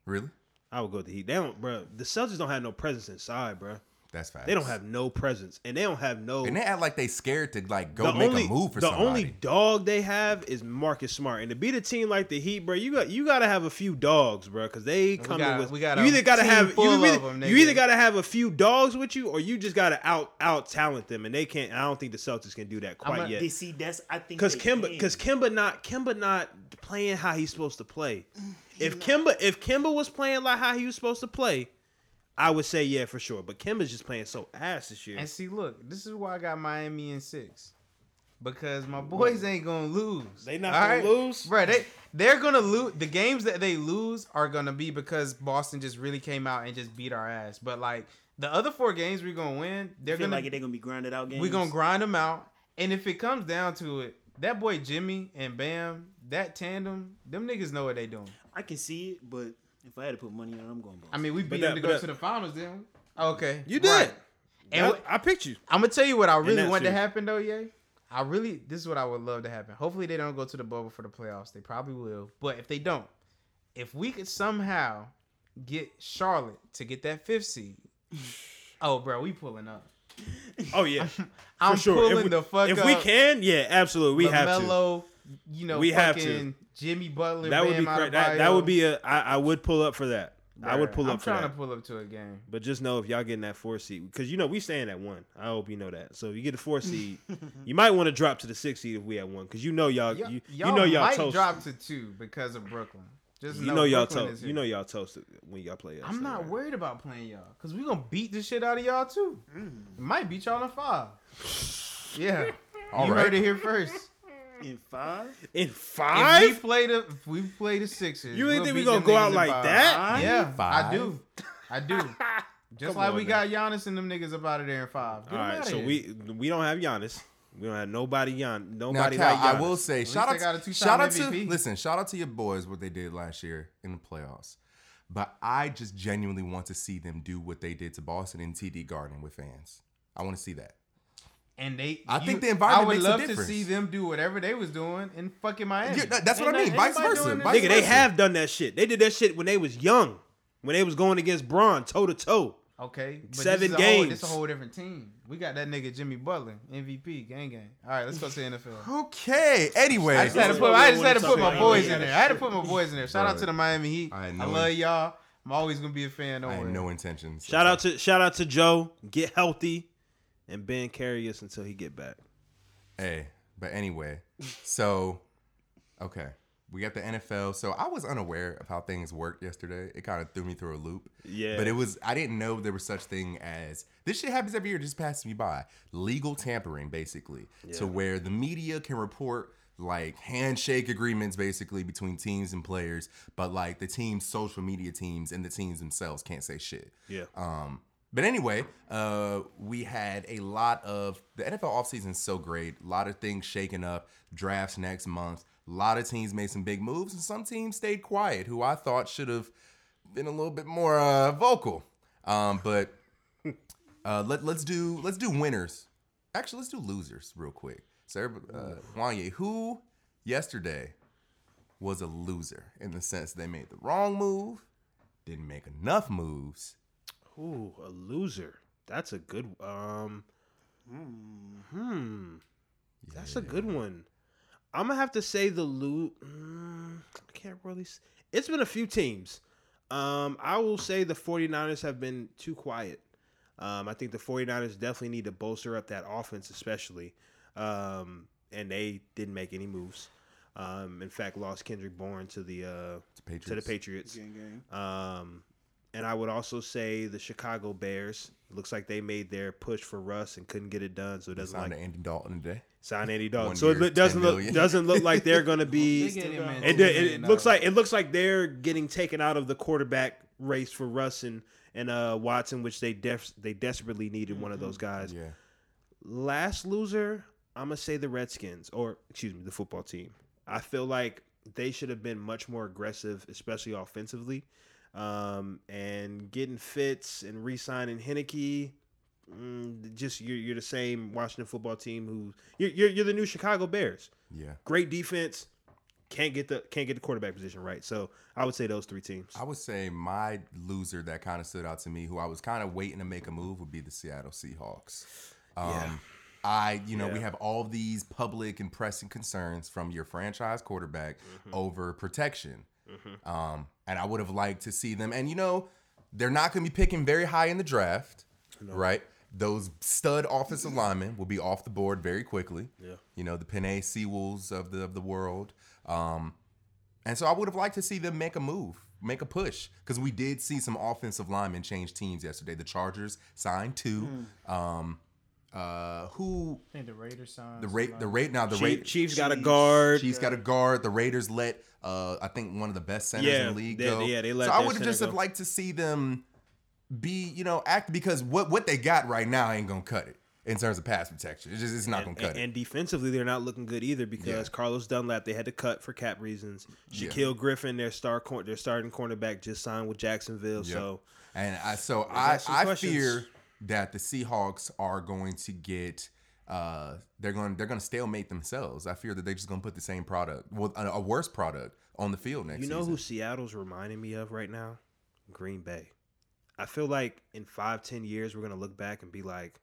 Really? I would go with the Heat. They don't, bro. The Celtics don't have no presence inside, bro. That's fast. They don't have no presence, and they don't have no. And they act like they scared to like go the make only, a move for something. the somebody. only dog they have is Marcus Smart, and to beat a team like the Heat, bro, you got you got to have a few dogs, bro, because they come got- with. we got you a either got to team have full you of either, 'em, you either got to have a few dogs with you, or you just got to out out talent them, and they can't. I don't think the Celtics can do that quite not- yet. They see that's I think Because they Kemba, because Kemba not Kemba not playing how he's supposed to play. Mm, if Kemba, if Kemba was playing like how he was supposed to play, I would say yeah for sure. But Kim is just playing so ass this year. And see, look, this is why I got Miami in six. Because my boys ain't gonna lose. They not gonna lose? Bro, they they're gonna lose the games that they lose are gonna be because Boston just really came out and just beat our ass. But like the other four games we're gonna win, they're feel gonna like they're gonna be grinded out games. we're gonna grind them out. And if it comes down to it, that boy Jimmy and Bam, that tandem, them niggas know what they doing. I can see it, but if I had to put money on, it, I'm going Boston. I mean, we beat that- them to but go that- to the finals, then. Oh, okay, you did. Right. And And what- I picked you. I'm gonna tell you what I really that want to series. happen though, yeah. I really this is what I would love to happen. Hopefully they don't go to the bubble for the playoffs. They probably will. But if they don't, if we could somehow get Charlotte to get that fifth seed, oh bro, we pulling up. Oh yeah, I'm for sure. pulling if we, the fuck if up. we can, yeah, absolutely, we have to. LaMelo, you know, We have to Jimmy Butler. That would be Bam great. That, that would be a. I, I would pull up for that. I would pull up I'm for trying that. to pull up to a game. But just know if y'all getting that four seed, because you know we staying at one. I hope you know that. So if you get a four seed, you might want to drop to the six seed if we at one, because you know y'all, Y- you, y'all you know y'all might toast. drop to two because of Brooklyn. Just you know y'all toast. You know y'all toasted when y'all play us. I'm so, not right. worried about playing y'all because we gonna beat the shit out of y'all too. Mm. Might beat y'all in five. Yeah, All you right. heard it here first. In five. In If we five? play the if we play the Sixers, You ain't we'll think we beat gonna go out in like five. that? Yeah, Five? I do. I do. Just Come like on we now. got Giannis and them niggas up out of there in five. Get All 'em right, outta so here. we we don't have Giannis. We don't have nobody Gian. Now, Nobody Cal, like Giannis. I will say, least shout out, to, two-time shout out to listen, shout out to your boys what they did last year in the playoffs. But I just genuinely want to see them do what they did to Boston in TD Garden with fans. I want to see that. And they. I you- think the environment I would love to see them do whatever they was doing in fucking Miami. Yeah, that- that's what I mean. Vice versa. Vice this? Nigga, they have done that shit. They did that shit when they was young, when they was going against Bron toe to toe. Okay, but Seven this is a whole, games. this a whole different team. We got that nigga Jimmy Butler, MVP, gang gang. All right, let's go to the NFL. Okay. Anyway, I just had to put, I just had to put my boys in there. I had to put my boys in there. Shout out to the Miami Heat. I I, love y'all. I'm always gonna be a fan. Don't I had no intentions. Shout out to shout out to Joe. Get healthy, and Ben carry us until he get back. Hey, but anyway, so okay, we got the NFL. So I was unaware of how things worked yesterday. It kind of threw me through a loop. Yeah. But it was I didn't know there was such thing as this shit happens every year, just passes me by. Legal tampering, basically, to where the media can report like handshake agreements basically between teams and players, but like the team's social media teams and the teams themselves can't say shit. Yeah. Um, but anyway, uh, we had a lot of the NFL offseason so great. A lot of things shaking up. Drafts next month. A lot of teams made some big moves, and some teams stayed quiet, who I thought should have been a little bit more uh, vocal. Um, but uh, let, let's do let's do winners. Actually, let's do losers real quick. So, uh, Wanye, who yesterday was a loser in the sense they made the wrong move, didn't make enough moves, Ooh, a loser. That's a good. Um. Hmm. That's a good one. I'm gonna have to say the lo- mm, I can't really. s- It's been a few teams. Um, I will say the 49ers have been too quiet. Um, I think the 49ers definitely need to bolster up that offense, especially. Um, and they didn't make any moves. Um, in fact, lost Kendrick Bourne to the uh, Patriots. to the Patriots. Gang, gang. Um, and I would also say the Chicago Bears. Looks like they made their push for Russ and couldn't get it done, so it doesn't like Andy Dalton today. sign Andy Dalton. One So it year, lo- doesn't look million. doesn't look like they're going to be. They get him, man, It, it, looks like it looks like they're getting taken out of the quarterback race for Russ and and uh, Watson, which they def- they desperately needed one of those guys. Yeah. Last loser, I'm gonna say the Redskins, or excuse me, the football team. I feel like they should have been much more aggressive, especially offensively, um, and getting Fitz and re-signing Heinicke. Mm, just you're, you're the same Washington football team who you're, you're you're the new Chicago Bears. Yeah. Great defense, can't get the can't get the quarterback position right. So I would say those three teams. I would say my loser that kind of stood out to me, who I was kind of waiting to make a move, would be the Seattle Seahawks. Um, Yeah. I, you know, we have all these public and pressing concerns from your franchise quarterback Mm-hmm. over protection. Um, and I would have liked to see them. And, you know, they're not going to be picking very high in the draft, right? Those stud offensive linemen will be off the board very quickly. Yeah. You know, the Penei Sewells of the of the world. Um, and so I would have liked to see them make a move, make a push, because we did see some offensive linemen change teams yesterday. The Chargers signed two. Um, uh, who I think the Raiders signed. the rate the rate now the Chief, rate Chiefs got a Chiefs. guard. Chiefs got a guard. The Raiders let uh, I think one of the best centers Yeah, in the league they- go. yeah, they let so I would have center just have liked to see them be you know act because what what they got right now ain't gonna cut it in terms of pass protection. It's just it's not and, gonna cut and, it. and defensively, they're not looking good either because Yeah. Carlos Dunlap they had to cut for cap reasons. Yeah. Shaquill Griffin, their star, cor- their starting cornerback, just signed with Jacksonville. Yep. So And I so got I I questions. fear that the Seahawks are going to get uh they're going they're going to stalemate themselves. I fear that they're just going to put the same product, well a, a worse product on the field next you know season. who Seattle's reminding me of right now? Green Bay. I feel like in five, ten years, we're gonna look back and be like,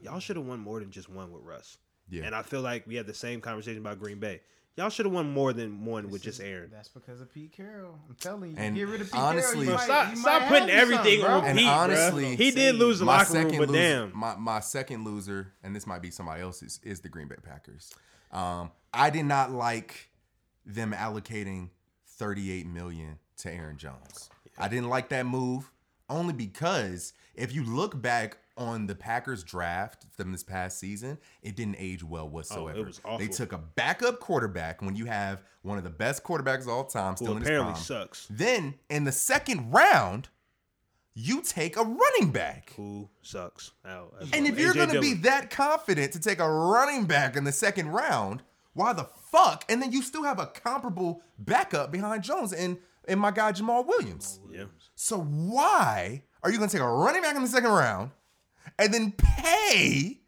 y'all should have won more than just one with Russ. Yeah. And I feel like we had the same conversation about Green Bay. Y'all should have won more than one with just Aaron. That's because of Pete Carroll. I'm telling you. And get rid of Pete honestly- Carroll. Bro, you might- stop, you stop might putting everything on bro. And Pete, honestly, bruh. He did lose the my locker room, second but loser, damn. my my second loser, and this might be somebody else's, is the Green Bay Packers. Um, I did not like them allocating 38 million to Aaron Jones. I didn't like that move only because if you look back on the Packers draft from this past season, it didn't age well oh, whatsoever. Oh, was awful. They took a backup quarterback when you have one of the best quarterbacks of all time still in his apparently prime. sucks. Then in the second round, you take a running back. Who sucks? Oh, now, as And well. if you're going to be that confident to take a running back in the second round, why the fuck? And then you still have a comparable backup behind Jones and, and my guy Jamaal Williams. yeah. So why are you going to take a running back in the second round and then pay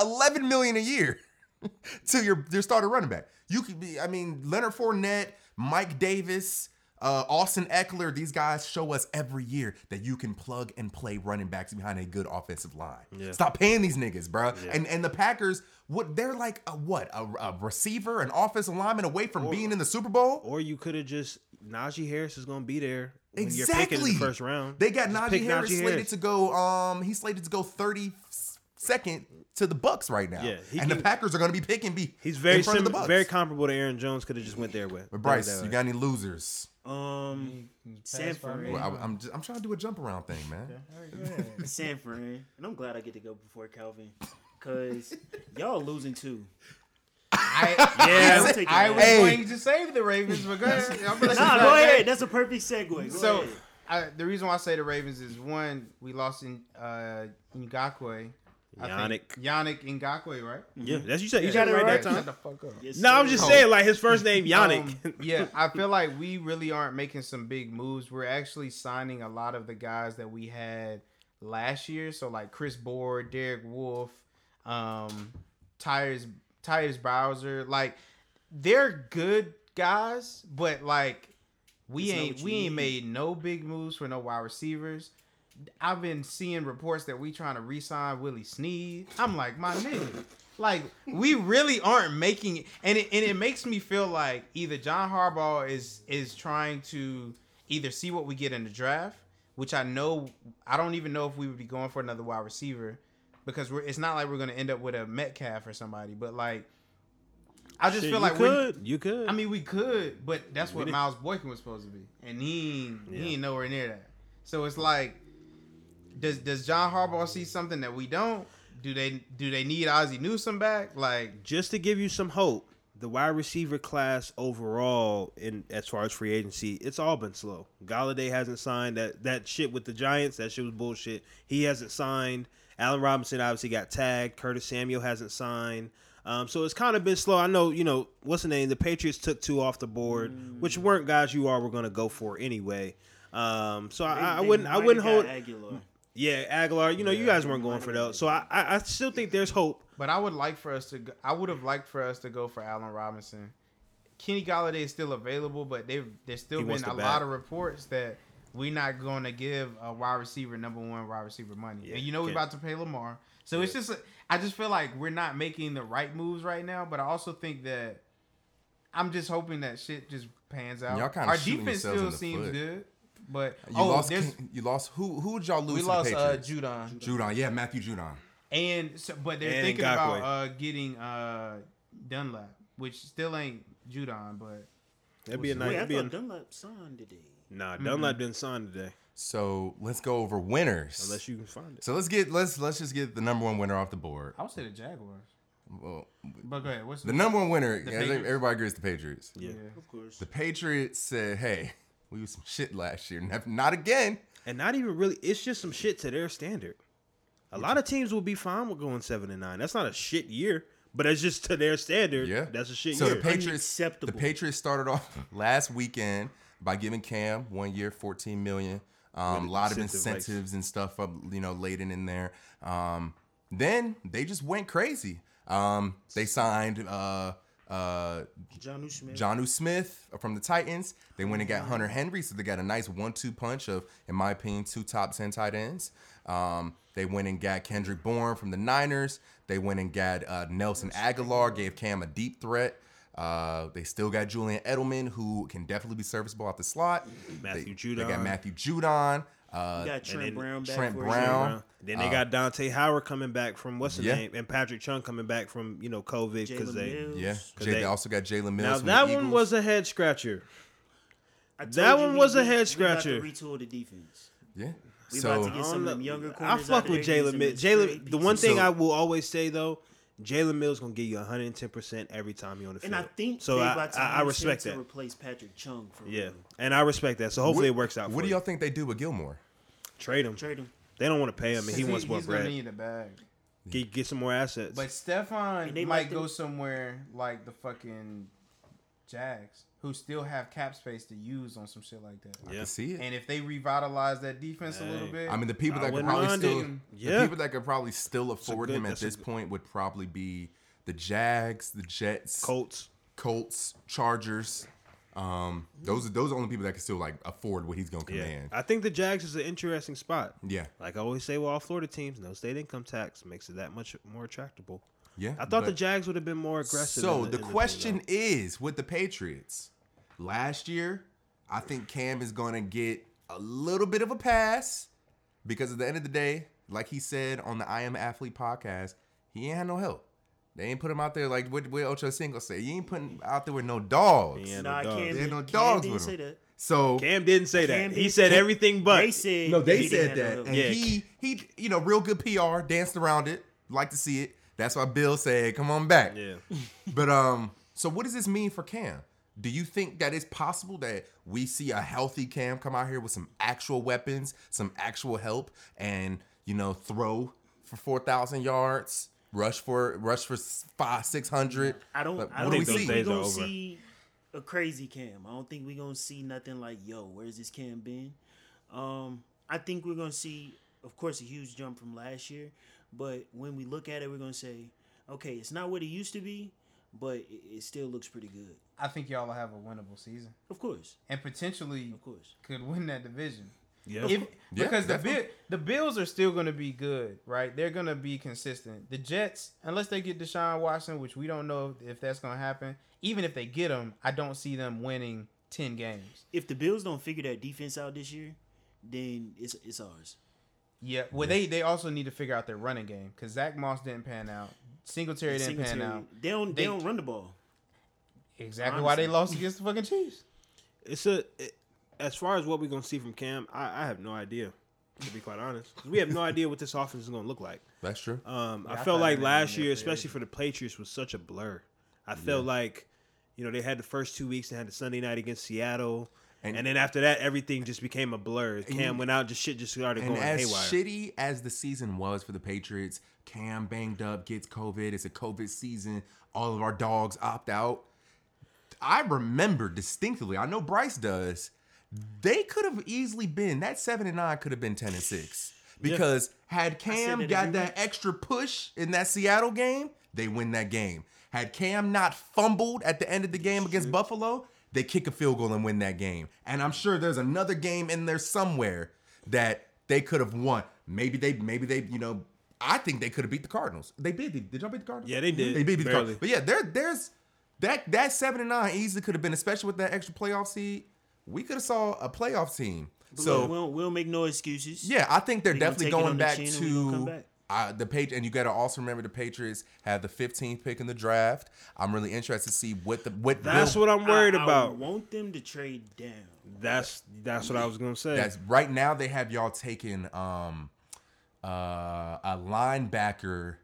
11 million a year to your your starter running back? You could be, I mean, Leonard Fournette, Mike Davis, uh, Austin Ekeler. These guys show us every year that you can plug and play running backs behind a good offensive line. Yeah. Stop paying these niggas, bro. And and the Packers, what they're like a what a, a receiver, an offensive lineman away from being in the Super Bowl. Or you could have just Najee Harris is gonna be there when Exactly. you're picking the first round. They got Just Najee Harris Najee slated Harris. to go. Um, he's slated to go thirty second to the Bucks right now. Yeah, he and the Packers are going to be picking. Be He's very in front of the sim- Bucks. very comparable to Aaron Jones. Could have just went there with. But Bryce, you got any losers? Um, San Fran. Well, I, am just, I'm trying to do a jump around thing, man. San Fran. And I'm glad I get to go before Calvin. Cause y'all losing too. I, Yeah, I, I'm I was Hey. going to save the Ravens, but go ahead. I'm gonna Nah, go ahead. That's a perfect segue. Go So. I, the reason why I say the Ravens is one, we lost in uh, Ngakoue. I think. Yannick Ngakoue, right? Yeah, that's you said. You You said got it it right right. that time. Shut the fuck up. Yes, No, I'm just Oh. saying, like his first name Yannick. Um, yeah, I feel like we really aren't making some big moves. We're actually signing a lot of the guys that we had last year. So like Chris Board, Derek Wolfe, um, Tyus Tyus Bowser. Like they're good guys, but like we It's ain't we ain't made no big moves for no wide receivers. I've been seeing reports that we trying to re-sign Willie Snead. I'm like, my nigga, like we really aren't making it, and it, and it makes me feel like either John Harbaugh is is trying to either see what we get in the draft, which I know I don't even know if we would be going for another wide receiver because we're it's not like we're gonna end up with a Metcalf or somebody, but like I just Shit, feel like could, you could. I mean, we could, but that's what Miles Boykin was supposed to be, and he ain't, Yeah. he ain't nowhere near that. So it's like, does does John Harbaugh see something that we don't? Do they do they need Ozzie Newsome back? Like, just to give you some hope, the wide receiver class overall, in as far as free agency, it's all been slow. Golladay hasn't signed that that shit with the Giants. That shit was bullshit. He hasn't signed. Allen Robinson obviously got tagged. Curtis Samuel hasn't signed. Um, so it's kind of been slow. I know, you know, what's the name? The Patriots took two off the board, which weren't guys you all were going to go for anyway. Um, so I, I They wouldn't, I wouldn't have hold. Agholor. Yeah, Agholor. You know, you guys weren't going for those. So I, I, I still think there's hope. but I would like for us to. Go, I would have liked for us to go for Allen Robinson. Kenny Golladay is still available, but they've there's still He been a the lot of reports that we're not going to give a wide receiver number one wide receiver money. Yeah, and you know we're about to pay Lamar, so it's just I just feel like we're not making the right moves right now. But I also think that I'm just hoping that shit just pans out. Y'all kinda Our shooting defense yourselves in still seems foot. good, but You oh, lost. there's You lost. Who? Who would y'all lose? we to lost the uh, Judon. Judon. Yeah, Matthew Judon. And so, but they're And thinking Ngakoue. about uh, getting uh, Dunlap, which still ain't Judon, but That'd be a nice. Wait, I that'd be a, thought Dunlap signed today. Nah, Dunlap mm-hmm. didn't sign today, So let's go over winners. unless you can find it. So let's get let's let's just get the number one winner off the board. I would say the Jaguars. Well, But go ahead. What's the number one winner, The I think Patriots? everybody agrees the Patriots. Yeah. Of course. The Patriots said, "Hey, we was some shit last year. Not- Not again." And not even really. It's just some shit to their standard. A lot of teams will be fine with going seven and nine. That's not a shit year, but it's just to their standard. Yeah, that's a shit year. So year. the Patriots, Unacceptable. the Patriots started off last weekend by giving Cam one year, fourteen million. Um, a lot of incentive, like- incentives and stuff, up, you know, laden in there. Um, then they just went crazy. Um, they signed uh, uh, John Smith. Jonnu Smith from the Titans. They went and got Hunter Henry, so they got a nice one-two punch of, in my opinion, two top ten tight ends. Um, they went and got Kendrick Bourne from the Niners. They went and got uh, Nelson Agholor, gave Cam a deep threat. Uh, they still got Julian Edelman, who can definitely be serviceable out the slot. Matthew they, They got Matthew Judon. Uh, You got Trent then Brown back Trent for a Brown. Then they got Dont'a Hightower coming back from what's his Yeah. name, and Patrick Chung coming back from you know COVID because they. Mills. yeah, 'Cause Jay, they, they- also got Jalen Mills. Now from that the one Eagles. was a head scratcher. That you one we- was a we- head We scratcher. about to retool the defense. yeah. We so about to get some of them younger I corners. fuck out with there, use Jalen them Mills. Jalen, the one thing So- I will always say though, Jalen Mills gonna give you 110 percent every time you're on the field. and I think so. I, I, I use him respect to that. replace Patrick Chung for Yeah, real. and I respect that. So hopefully it works out. What for do you. y'all think they do with Gilmore? trade him? Trade him. They don't want to pay him, and he He- wants more he's gonna bread. need a bag. Get, get some more assets. But And Stephon they might might go somewhere like the fucking Jags, who still have cap space to use on some shit like that. I Yeah. can see it. And if they revitalize that defense a little bit, I mean, the people that could probably mind still, it. the Yeah. people that could probably still afford good- him at this good- point would probably be the Jags, the Jets, Colts. Colts, Chargers. Um, those are those are the only people that can still like afford what he's gonna Yeah, command. I think the Jags is an interesting spot. Yeah, Like I always say, with all Florida teams, no state income tax makes it that much more attractable. Yeah. I thought the Jags would have been more aggressive. So in the, question though. is with the Patriots. Last year, I think Cam is going to get a little bit of a pass because at the end of the day, like he said on the I Am Athlete podcast, he ain't had no help. They ain't put him out there like what, what Ocho Cinco say. You ain't putting out there with no dogs. Yeah, Nah, no dogs. Cam, There ain't no Cam dogs didn't with say him. that. So Cam didn't say Cam that. He said Cam- everything but. they said no, they said that, and Yeah. he he you know real good PR danced around it. Like to see it. That's why Bill said, "Come on back." yeah. But um, so what does this mean for Cam? Do you think that it's possible that we see a healthy Cam come out here with some actual weapons, some actual help, and you know throw for four thousand yards, rush for rush for five six hundred? I don't. But I what don't do we think see? we're Days gonna see a crazy Cam. I don't think we're gonna see nothing like, yo, where's this Cam been? Um, I think we're gonna see, of course, a huge jump from last year. But when we look at it, we're gonna say, okay, it's not what it used to be, but it, it still looks pretty good. I think y'all will have a winnable season Of course, and potentially of course. could win that division. Yeah. If, Yeah, because the. Bill, the Bills are still going to be good, right? They're going to be consistent. The Jets, unless they get Deshaun Watson, which we don't know if that's going to happen, even if they get him, I don't see them winning ten games. If the Bills don't figure that defense out this year, then it's it's ours. Yeah, well, they they also need to figure out their running game because Zach Moss didn't pan out, Singletary didn't pan out. They don't. They, They- don't run the ball. Exactly why they lost against the fucking Chiefs. It's a. It, as far as what we're gonna see from Cam, I, I have no idea. To be quite honest. we have no idea what this offense is gonna look like. That's true. Um, Yeah, I I felt like last year, especially for the Patriots, was such a blur. I felt like, you know, they had the first two weeks. They had the Sunday night against Seattle, And- and, then after that, everything just became a blur. Cam went out, just shit just started And going as haywire. shitty as the season was for the Patriots, Cam banged up, gets COVID. It's a COVID season. All of our dogs opt out. I remember distinctly. I know Bryce does. They could have easily been that seven and nine could have been ten and six because had Cam that got that extra push in that Seattle game, they win that game. Had Cam not fumbled at the end of the game against Buffalo, they kick a field goal and win that game. And I'm sure there's another game in there somewhere that they could have won. Maybe they, maybe they, you know, I think they could have beat the Cardinals. They did. Did y'all beat the Cardinals? Yeah, they did. They beat the Cardinals. But yeah, there, there's that that seven and nine easily could have been, especially with that extra playoff seed. We could have saw a playoff team. So So we'll, we'll make no excuses. yeah, I think they're gonna definitely going back chin and we gonna come to back. Uh, the page. And you got to also remember the Patriots have the 15th pick in the draft. I'm really interested to see what the what That's Bill- what I'm worried I, I about. want them to trade down. That's that's what I was gonna say. That's right now they have y'all taking um uh a linebacker.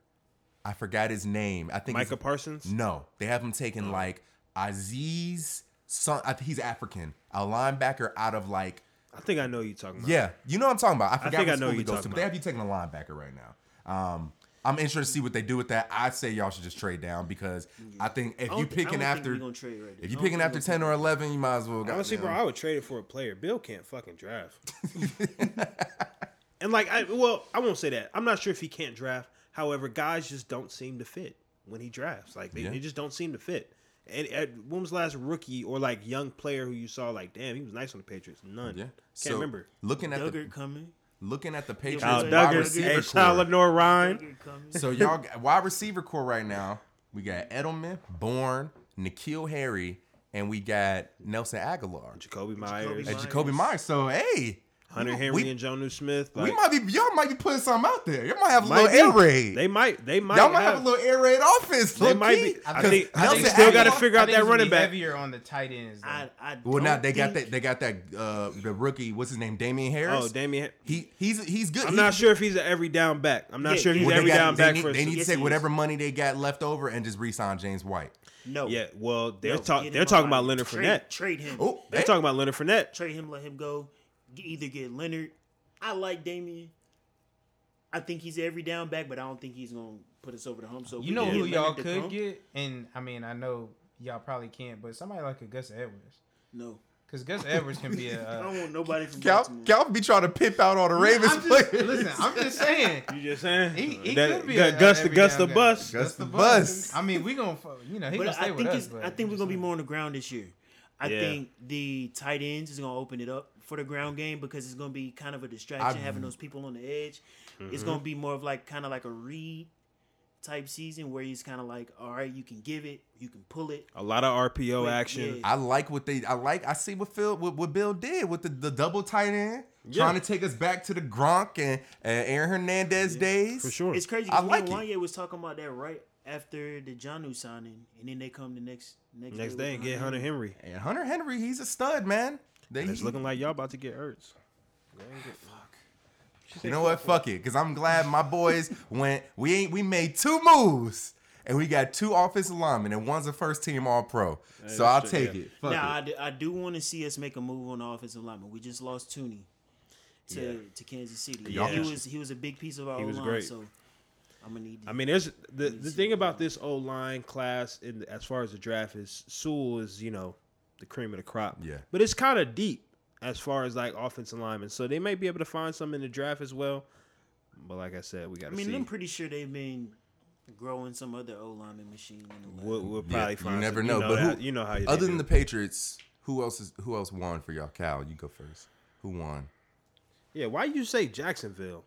I forgot his name. I think Micah Parsons. No, they have him taking like Aziz. Son, I he's African. A linebacker out of like I think I know you're talking about. yeah, you know what I'm talking about. I forgot think what I know school who he you're goes to, talking but they have you taking a linebacker right now. Um, I'm interested to see what they do with that. I say y'all should just trade down because I think if I you don't thi- I picking don't after gonna trade right if you picking after ten or eleven, you might as well. Honestly, bro, goddamn- I would trade it for a player. Bill can't fucking draft. and like, I well, I won't say that. I'm not sure if he can't draft. However, guys just don't seem to fit when he drafts. Like they, Yeah. they just don't seem to fit. And, and when was the last rookie or like young player who you saw like, damn, he was nice on the Patriots? None. Yeah, Can't So, remember. Looking at the coming. Looking at the Patriots Kyle wide Dugger, receiver hey, core. Lenore Ryan. So y'all wide receiver core right now. We got Edelman, Bourne, N'Keal Harry, and we got Nelson Agholor Jakobi Meyers, and Meyers. Jakobi Meyers. So hey, Hunter Henry, we, and Jonnu Smith. we might be y'all might be putting something out there. Y'all might have a might little air raid. They might. They might. y'all might have, have, a little air raid offense. They might key. be. I 'Cause think. I think still got to Agholor- figure I out think that running be back. Heavier on the tight ends. I, I Well, now they got that. They got that. Uh, the rookie. What's his name? Damien Harris. Oh, Damien. He he's he's good. I'm He- not sure if he's an every down back. I'm not Yeah, sure if he's Well, an every got- down back need, for. they need to take whatever money they got left over and just re-sign James White. No. Yeah, well, they're No, talk, they're talking about Leonard trade, Fournette. Trade him. Oh, They're talking about Leonard Fournette. Trade him. Let him go. Get, either get Leonard. I like Damien. I think he's every down back, but I don't think he's gonna put us over the hump. So you we know can who get y'all could come- get, and I mean I know y'all probably can't, but somebody like a Gus Edwards, No, because Gus Edwards can be a. I Uh, don't want nobody from Cal, Baltimore. Cal be trying to pimp out all the Ravens I'm just, players. listen, I'm just saying. You just saying? He, he That- could be Gu- a, Gus a the Gus the bus. Gus the bus. I mean, we gonna, you know, he but gonna stay I with think us. but I think we're gonna be more on the ground this year. I Yeah. think the tight ends is gonna open it up for the ground game because it's gonna be kind of a distraction I- having those people on the edge. Mm-hmm. It's gonna be more of like kind of like a read type season where he's kind of like, all right, you can give it, you can pull it. A lot of RPO Wait, action. yeah. I like what they. I like. I see what Phil, what, what Bill did with the, the double tight end, Yeah. trying to take us back to the Gronk and, and Aaron Hernandez days. For sure. It's crazy. I 'cause me like and it. Wanye was talking about that right after the Jonnu signing, and then they come the next next, Next day day and get Hunter Henry. And Hunter Henry, he's a stud, man. They, It's looking like y'all about to get Ertz. you know what? Fuck it, because I'm glad my boys went. We ain't. We made two moves, and we got two offensive linemen, and one's a first team All Pro. so I'll true, take yeah. it. Fuck Now it. I do, I do want to see us make a move on the offensive lineman. We just lost Thuney to Yeah. to Kansas City. Yeah. He was he was a big piece of our He was line, great. So I'm gonna need. I mean, there's the the thing about this O line class in as far as the draft is Sewell is you know the cream of the crop. Yeah. but it's kind of deep as far as like offensive linemen, so they may be able to find some in the draft as well. But like I said, we got I to mean, see. I'm pretty sure they've been growing some other O lineman machine. In the. We'll, we'll Yeah, probably you never some- know, You know, but how, who- you know how you Other do. than the Patriots, who else is who else won for y'all? Cal, you go first. Who won? yeah, why you say Jacksonville?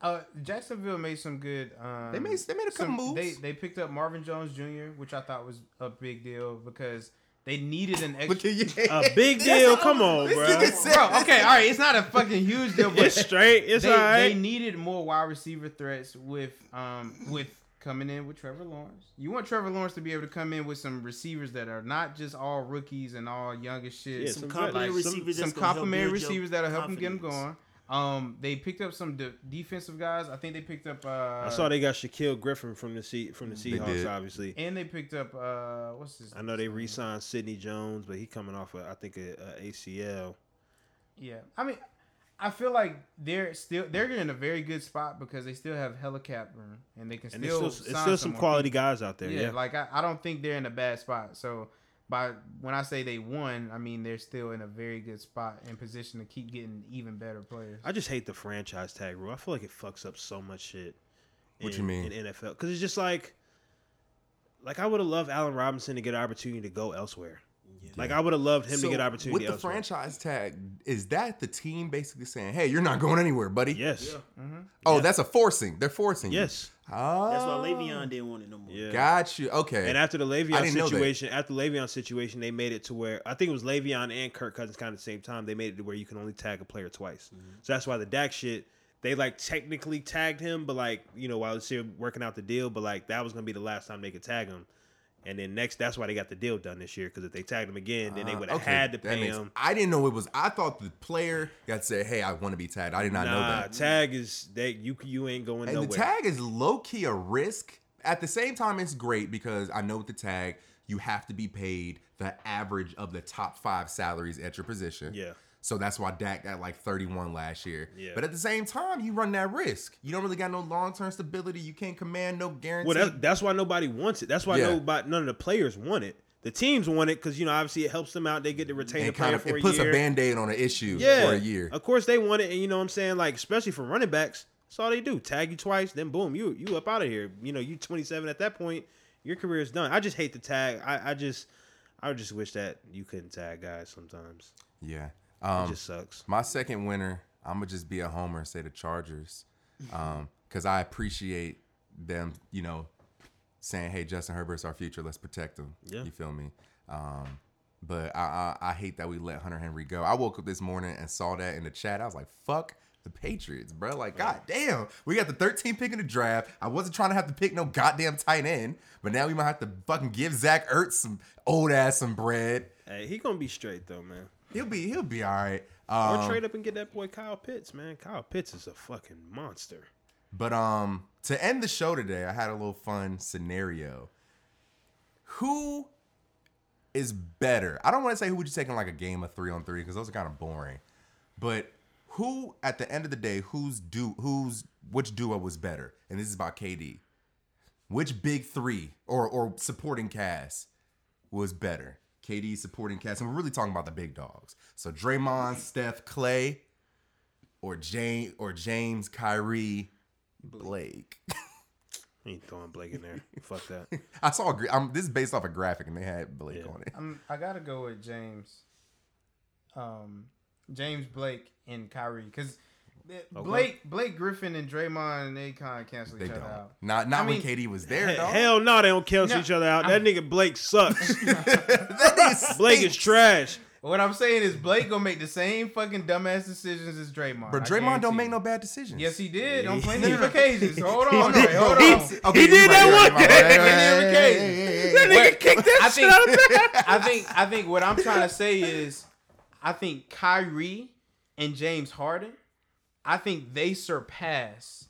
Uh, Jacksonville made some good. Um, They made- they made a couple some- moves. They they picked up Marvin Jones Jr., which I thought was a big deal because they needed an Look extra. A big deal? Come on, bro. Bro, okay, all right, it's not a fucking huge deal, but It's straight. It's they, all right. they needed more wide receiver threats with um with coming in with Trevor Lawrence. You want Trevor Lawrence to be able to come in with some receivers that are not just all rookies and all young as shit. Yeah, some some complimentary like some- receivers. some that's complimentary receivers that'll help them get them going. Um, they picked up some de- defensive guys. I think they picked up. Uh, I saw they got Shaquill Griffin from the Se- from the Seahawks, obviously. and they picked up. Uh, what's his? I know they name? re-signed Sidney Jones, but he coming off, I think, a, a ACL. Yeah, I mean, I feel like they're still they're in a very good spot because they still have hella cap room and they can And still. there's still, it's still some quality guys out there. Yeah, Yeah, like I, I don't think they're in a bad spot. So by when I say they won, I mean they're still in a very good spot and position to keep getting even better players. I just hate the franchise tag rule. I feel like it fucks up so much shit. What in, you mean? in NFL? Because it's just like, like I would have loved Allen Robinson to get an opportunity to go elsewhere. Like I would have loved him So, to get opportunity with the elsewhere. franchise tag. Is that the team basically saying, "Hey, you're not going anywhere, buddy"? Yes, mm-hmm. Oh, Yeah. that's a forcing. They're forcing. you. Yes, Oh, That's why oh. Le'Veon didn't want it no more. yeah. Got you. Okay. And after the I Le'Veon didn't know that. situation, after the Le'Veon situation, they made it to where I think it was Le'Veon and Kirk Cousins kind of the same time. They made it to where you can only tag a player twice. Mm-hmm. So that's why the Dak shit, they like technically tagged him, but like you know while they're still working out the deal, but like that was gonna be the last time they could tag him. And then next, that's why they got the deal done this year because if they tagged him again, then they Uh, would have okay, had to pay makes- him. I didn't know it was. I thought the player got to say, "Hey, I want to be tagged." I did not know that. tag is that you you ain't going And nowhere. the tag is low key a risk. At the same time, it's great because I know with the tag, you have to be paid the average of the top five salaries at your position. Yeah. So that's why Dak got like 31 last year. Yeah. But at the same time, you run that risk. You don't really got no long term stability. You can't command no guarantee. Well, that, that's why nobody wants it. That's why Yeah. nobody, none of the players want it. The teams want it because you know obviously it helps them out. They get to retain and a player of for it a puts year. a band aid on an issue yeah, for a year. Of course they want it, and you know what I'm saying like especially for running backs, that's all they do. Tag you twice, then boom, you you up out of here. You know you 27 at that point, your career is done. I just hate the tag. I I just I just wish that you couldn't tag guys sometimes. Yeah. It Um, just sucks. My second winner, I'm gonna just be a homer and say the Chargers, because I appreciate them, you know, saying, "Hey, Justin Herbert's our future. Let's protect him." Yeah. You feel me? Um, but I, I I hate that we let Hunter Henry go. I woke up this morning and saw that in the chat. I was like, "Fuck." The Patriots, bro. Like, god damn. We got the 13th pick in the draft. I wasn't trying to have to pick no goddamn tight end, but now we might have to fucking give Zach Ertz some old ass some bread. Hey, he gonna be straight though, man. He'll be he'll be all right. Or Um, trade up and get that boy Kyle Pitts, man. Kyle Pitts is a fucking monster. But um, to end the show today, I had a little fun scenario. Who is better? I don't want to say who would you take in like a game of three on three because those are kind of boring. But who, at the end of the day, who's do who's which duo was better? And this is about KD. Which big three or or supporting cast was better? KD supporting cast, and we're really talking about the big dogs. So Draymond, Steph, Klay, or James or James, Kyrie, Blake. ain't throwing Blake in there. Fuck that. I saw. A, gra- um, this is based off a graphic, and they had Blake Yeah. on it. I'm, I gotta go with James. Um, James Blake and Kyrie because Blake Blake Griffin and Draymond they kind of cancel They each don't. other out. Not not I when mean, KD was there. He- Hell no, they don't cancel No, each other out. That nigga Blake sucks. that Blake is trash. What I'm saying is Blake gonna make the same fucking dumbass decisions as Draymond. But I Draymond don't make no bad decisions. Yes, he did on He- plenty of occasions. Hold on, did. Dre, hold He- on. Okay, He did right, that one right, That hey. nigga kicked that I shit think, out of the I think I think what I'm trying to say is I think Kyrie and James Harden, I think they surpass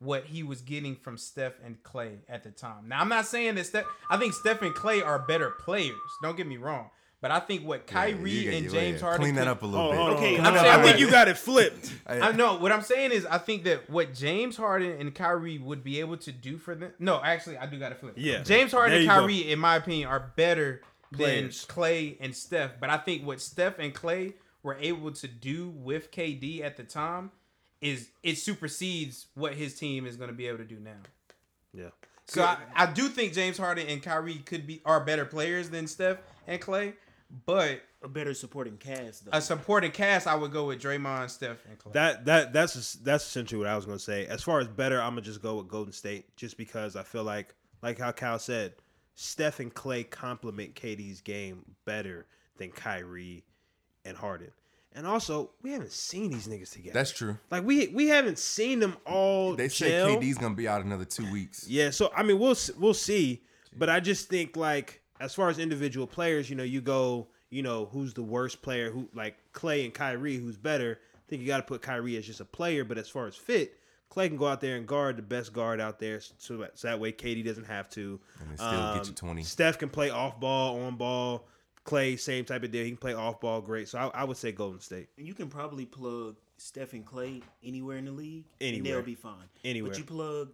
what he was getting from Steph and Klay at the time. Now I'm not saying that Steph I think Steph and Klay are better players. Don't get me wrong. But I think what Kyrie You got- and James Harden Clean that up a little Oh, bit. Oh, okay, I'm saying- I think you got it flipped. I know what I'm saying is I think that what James Harden and Kyrie would be able to do for them. No, actually, I do got to flip. Yeah. James Harden and you go. Kyrie, in my opinion, are better Players. than Klay and Steph. But I think what Steph and Klay were able to do with KD at the time is it supersedes what his team is going to be able to do now. Yeah. So I, I do think James Harden and Kyrie could be are better players than Steph and Klay, but A better supporting cast though. a supporting cast, I would go with Draymond, Steph, and Klay. That that that's that's essentially what I was gonna say. As far as better, I'm gonna just go with Golden State, just because I feel like, like how Cal said, Steph and Klay complement KD's game better than Kyrie and Harden. And also, we haven't seen these niggas together. That's true. like we we haven't seen them all. They say gel. KD's gonna be out another two weeks. Yeah, so I mean, we'll we'll see, but I just think like as far as individual players, you know, you go, you know, who's the worst player? Who like Klay and Kyrie, who's better? I think you got to put Kyrie as just a player, but as far as fit, Klay can go out there and guard the best guard out there, so that, so that way KD doesn't have to. And they still get um, you 20. Steph can play off ball, on ball. Klay, same type of deal. He can play off ball, great. So I, I would say Golden State. And you can probably plug Steph and Klay anywhere in the league, and Anywhere. they'll be fine. Anywhere. But you plug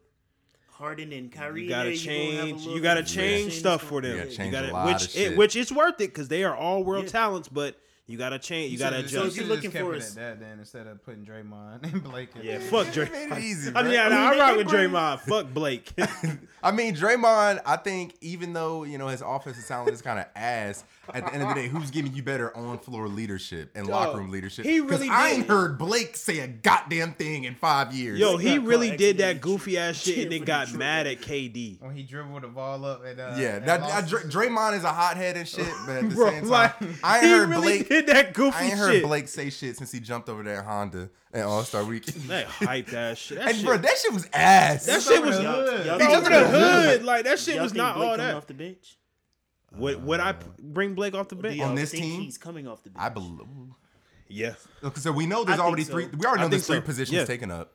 Harden and Kyrie, You gotta there, you gonna have a change. little You gotta change change stuff for them. You gotta You gotta- a lot which of it, which is worth it because they are all world Yeah. talents. But you gotta change. You gotta So- adjust. So if you you're looking looking for for us- that then instead of putting Draymond and Blake. in Yeah, there. fuck They Draymond. made it easy, I mean, bro. yeah, I nah, mean, I they- rock with bring- Draymond. Fuck Blake. I mean, Draymond, I think even though, you know, his offensive talent is kind of ass, at the end of the day, who's giving you better on floor leadership and Dog, locker room leadership? he 'Cause really I ain't heard Blake say a goddamn thing in five years. Yo, Blake he really did that goofy ass shit and then for got mad at KD. when he dribbled the ball up at uh, yeah, at that, Boston. that, Dray- Draymond is a hothead and shit, but at the Bro, same time, like, I ain't he heard really Blake. did that goofy I ain't heard shit. Blake say shit since he jumped over there at Honda at All Star Weekend. That hype that shit. That And shit, bro, that shit was ass. that shit was over the Y'all- hood. y'all over the hood. Like that shit was not all that. off the bench? Would would I p- uh, bring Blake off the bench? On this think team? he's coming off the bench. I believe. Yeah, So we know there's I think already so. three. We already I know there's think three so. positions Yeah. taken up.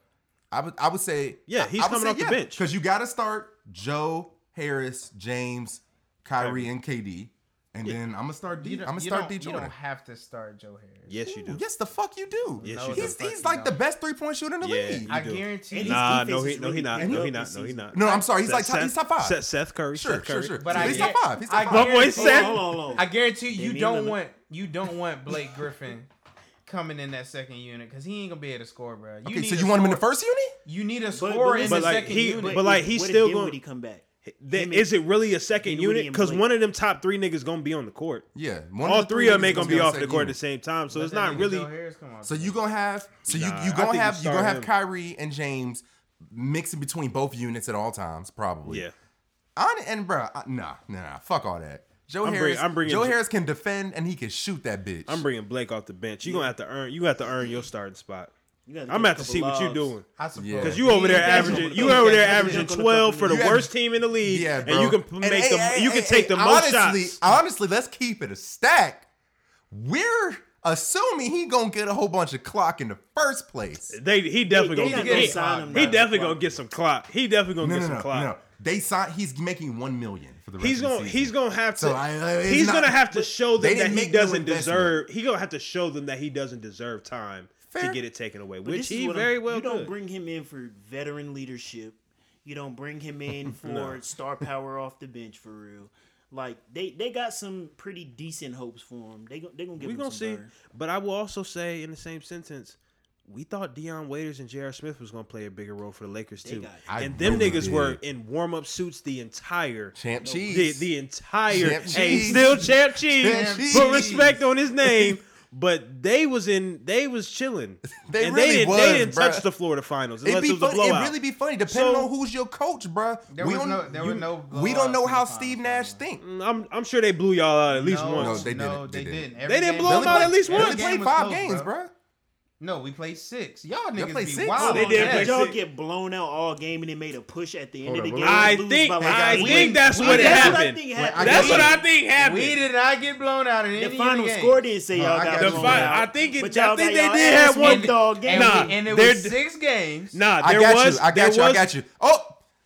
I would. I would say. Yeah, he's I would coming say off the bench. because you got to start Joe Harris, James, Kyrie, and KD, and then I'm gonna start. D, You I'm gonna start don't- D You don't have to start Joe Harris. yes you do. Yes, the fuck you do. Yes, No, you the do. He's fuck he's you like the best three point shooter in the Yeah, league. I guarantee. And you. his Nah, no, he is no he not. No he not. No he not. No, I'm sorry. He's Seth- like top, he's top five. Seth, Seth Curry. Sure, Seth sure, Curry. sure. But But I he's get- top five. He's top My five. boy guarantee- Seth. Hold on, hold on. I guarantee you Damian don't want you don't want Blake Griffin coming in that second unit because he ain't gonna be able to score, bro. You Okay, need so a you want him in the first unit? You need a scorer but in the like, second he- unit. but like, he's what if still Dinwiddie going- come back. Then is it really a second Dinwiddie unit? Because one of them top three niggas gonna be on the court. Yeah. One All the three of them ain't gonna be off the second court at the same time. So Let it's not really. Joe Harris come on. So you gonna have so you Nah, you I gonna think you have you gonna have him. Kyrie and James mixing between both units at all times, probably. Yeah. On and bro, nah, nah, nah, fuck all that. Joe I'm bring- Harris, I'm bringing Joe J- Harris can defend and he can shoot that bitch. I'm bringing Blake off the bench. You gonna have to earn. You have to earn your starting spot. You I'm get gonna a have to couple see what you're doing. I suppose Yeah. Cause you over there averaging, you over there averaging dunk on a twelve for the worst team in the league, yeah, and you can p- And make the hey, you hey, can take hey, the most honestly, shots. Honestly, let's keep it a stack. We're assuming he gonna get a whole bunch of clock in the first place. They he definitely They- they gonna not gonna get. sign He, he definitely gonna get some clock. He definitely gonna No, get no, some no, clock. no. They signed. He's making one million for the rest He's gonna season. he's gonna have to. So I- I- he's not- gonna have to show them that he doesn't deserve. He gonna have to show them that he doesn't deserve time Fair. to get it taken away, But which he what I'm- very well You don't bring him in for veteran leadership. You don't bring him in for No. star power off the bench for real. Like they they got some pretty decent hopes for him. They go, they gonna give we him gonna some see. burn. But I will also say in the same sentence, we thought Dion Waiters and J.R. Smith was going to play a bigger role for the Lakers They too. got- I and them really niggas did. were in warm up suits the entire Champ the, Cheese. the entire Champ hey Cheese. still Champ Cheese. Champ Put Cheese. respect on his name. But they was in they was chilling. They and really they didn't, was, they didn't bruh. touch the Florida finals It'd unless be it was a funny. It blowout. really be funny depending So- on who's your coach, bruh. There we was don't, no- there you- no we don't know how Steve Nash think. I'm I'm sure they blew y'all out at least no, once. No, they no, didn't. they, They didn't. didn't. They didn't game- blow 'em They out at least played- they once. played five close, games, bro. Bruh. No, we played six. Y'all Y'all niggas played be six? Oh, wild. They did that. play y'all six. get blown out all game and they made a push at the end Hold of the on, game? I Lose think by like I eight? think that's we- what that's what I happened. think happened. I That's what. I think happened. We did not get blown out in any The of final games. score didn't say Oh, y'all I got got The you. blown fi- out. I think it- but I y'all think they did have one- dog all And, game. Nah, and it was six games. Nah, I there got was you. I got you. I got you. Oh,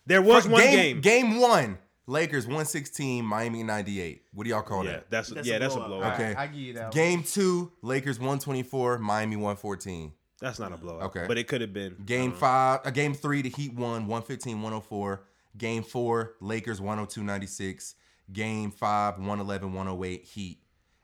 There was one game. game. Game one. Lakers 116, Miami 98. What do y'all call Yeah, that? that's, That's yeah, a that's a blowout. blowout. Okay. I give you that. one. Game two, Lakers 124, Miami 114. That's not a blowout. Okay. but it could have been Game I don't five, uh, game three, the Heat won 115, 104. Game four, Lakers 102, 96. Game five, 111, 108, Heat.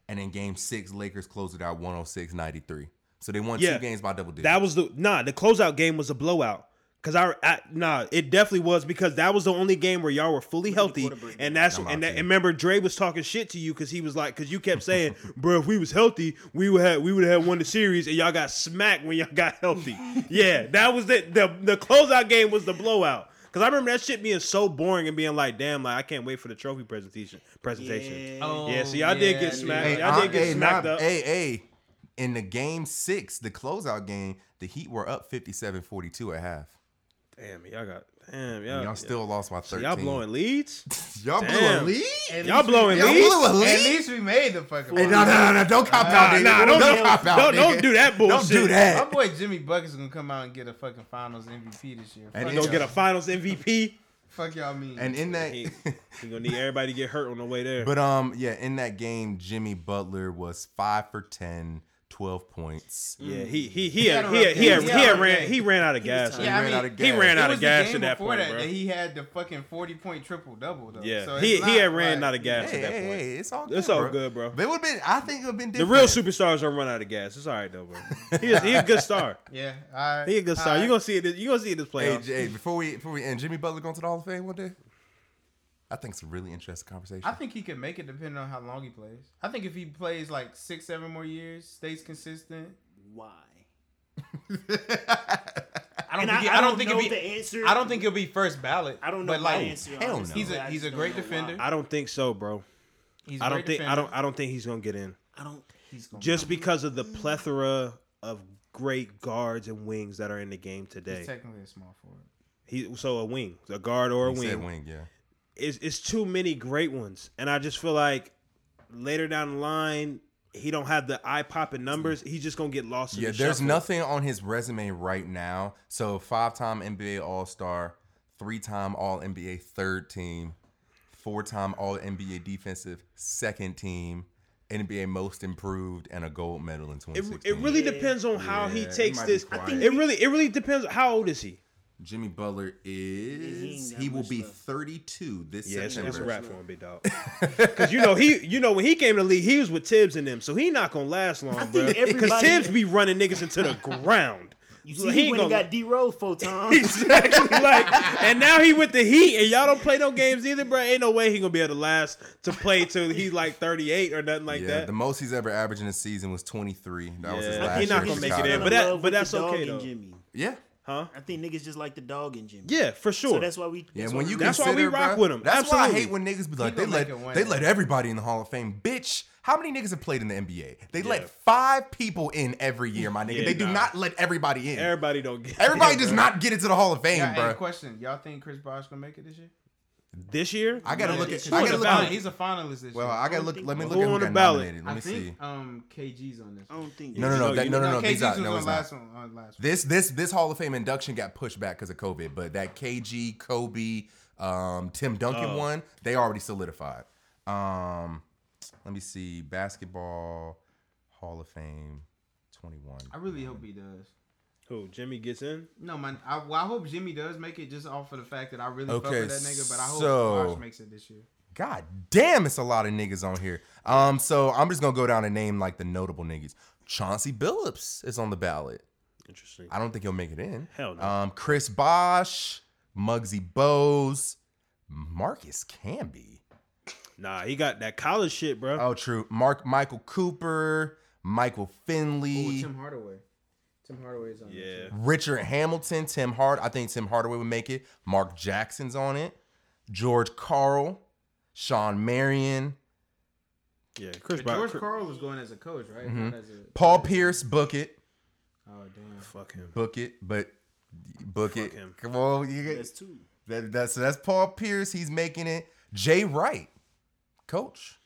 And then game six, Lakers closed it out 106, 93. So they won Yeah. two games by double digits. That was the nah. The closeout game was a blowout. Cause I, I nah, it definitely was because that was the only game where y'all were fully healthy, and that's I'm and, that, and remember Dre was talking shit to you because he was like, because you kept saying, bro, if we was healthy, we would have we would have won the series, and y'all got smacked when y'all got healthy. yeah, that was it. The the closeout game was the blowout. Cause I remember that shit being so boring and being like, damn, like I can't wait for the trophy presentation. Presentation. Yeah. Oh, Yeah, so y'all did get smacked. Hey, Y'all I- did get hey, smacked nah, up. Hey, hey, in the game six, the closeout game, the Heat were up 57 42 at half. Damn, y'all got damn, And y'all, y'all still lost by so 13. y'all blowing leads. Y'all blew a lead? At Y'all least we- blowing Y'all leads? blew a At least we made the fucking. Hey, no, no, no, no, don't cop out, nigga. nah, don't, don't- cop out, don't- don't do that bullshit. Don't bullshit. do My that. boy Jimmy Buckets gonna come out and get a fucking Finals MVP this year. And Fuck it's- Go get a. Finals MVP. Fuck y'all mean. And in that, He, he gonna need everybody to get hurt on the way there. but um, yeah, in that game, Jimmy Butler was five for 10, 12 points. yeah, mm. he he he He had had he had, he had, he He had had ran he ran out of gas. tired. He yeah, I ran mean, out of He ran out of gas at that before point, that bro. that he had the fucking forty point triple double though. Yeah, so he he not had ran out of gas Hey, at that point. hey, it's all good. It's all bro. good, bro. But it would have been, I think it would have been The real superstars don't run out of gas. It's all right though, bro. He's he a good star. Yeah, all right. He a good star. all You right. gonna see it. You gonna see it this Hey, before we before we end, Jimmy Butler going to the Hall of Fame one day. I think it's a really interesting conversation. I think he can make it depending on how long he plays. I think if he plays like six, seven more years, stays consistent. Why? I don't And think. he- I, I, don't think know he'll be. the answer. I don't think He'll be first ballot. I don't know But my like, answer. hell no. He's a- I he's a great don't why. defender. I don't think so, bro. he's a I don't great think I don't I don't think he's gonna get in. I don't. He's gonna Just because of the plethora of great guards and wings that are in the game today. He's technically a small forward. He so a wing, a guard or a He wing. said wing, yeah. It's, it's too many great ones, and I just feel like later down the line, he don't have the eye popping numbers. He's just gonna get lost. In Yeah, the there's shuffle. nothing on his resume right now. So five time NBA All Star, three time All NBA third team, four time All NBA defensive second team, NBA Most Improved, and a gold medal in It, 2016. it really depends on how he Yeah, it takes might be this. quiet. think It really it really depends. How old is he? Jimmy Butler is ain't that he will be left. 32 this Yeah, it's, September. it's a wrap for him, big dog. Because you know he, you know when he came to the league, he was with Thibs and them, so he not gonna last long, bro. Because Thibs be running niggas into the ground. You So see, he he went and got D Rose four times. exactly like, and now he with the Heat, and y'all don't play no games either, bro. Ain't no way he gonna be able to last to play till he's like 38 or nothing like yeah, that. the most he's ever averaged in a season was 23. That was his Yeah, last he not year gonna in make it in, but that- but that's okay, though. Jimmy. yeah, huh? I think niggas just like the dog in Jimmy. Yeah, for sure. So that's why we. Yeah, that's when why you we- That's why we rock bruh, with him. That's why I hate when niggas be like they let make it win. they let everybody in the Hall of Fame. Bitch, how many niggas have played in the NBA? They Yeah. let five people in every year, my nigga. Yeah, they do nah. not let everybody in. Everybody don't get everybody it, does bro. not get into the Hall of Fame, Yeah, bro. hey, question: Y'all think Chris Bosh gonna make it this year? This year. I gotta look at. I gotta look. At. He's a finalist this well, year. I gotta look. Let me look at who the got ballot? nominated. Let I me think see. um KG's on this. I don't think. No, no, no, know, that, you no, no, no. KG's These was no, on last one. On last one. This this this Hall of Fame induction got pushed back because of COVID, but that KG, Kobe, um, Tim Duncan Oh. one, they already solidified. Um, let me see, basketball Hall of Fame, twenty one. I really hope he does. Who Jimmy gets in? No man, I, well, I hope Jimmy does make it just off of the fact that I really okay, fuck Okay, with that nigga. But I hope so- Bosh makes it this year. God damn, it's a lot of niggas on here. Um, so I'm just gonna go down and name like the notable niggas. Chauncey Billups is on the ballot. Interesting. I don't think he'll make it in. Hell no. Um, Chris Bosh, Muggsy Bogues, Marcus Camby. Nah, he got that college shit, bro. Oh, true. Mark Michael Cooper, Michael Finley, Oh, Tim Hardaway. Tim Hardaway's on yeah. there. too. Richard Hamilton, Tim Hard. I think Tim Hardaway would make it. Mark Jackson's on it. George Karl, Shawn Marion, Yeah, Chris But George Chris- Karl was going as a coach, right? Mm-hmm. Not as a, Paul Pierce, book it, Oh damn. Fuck him. book it, but book Fuck it. him. Come on, you get, That's two. that, that's that's Paul Pierce. He's making it. Jay Wright, coach.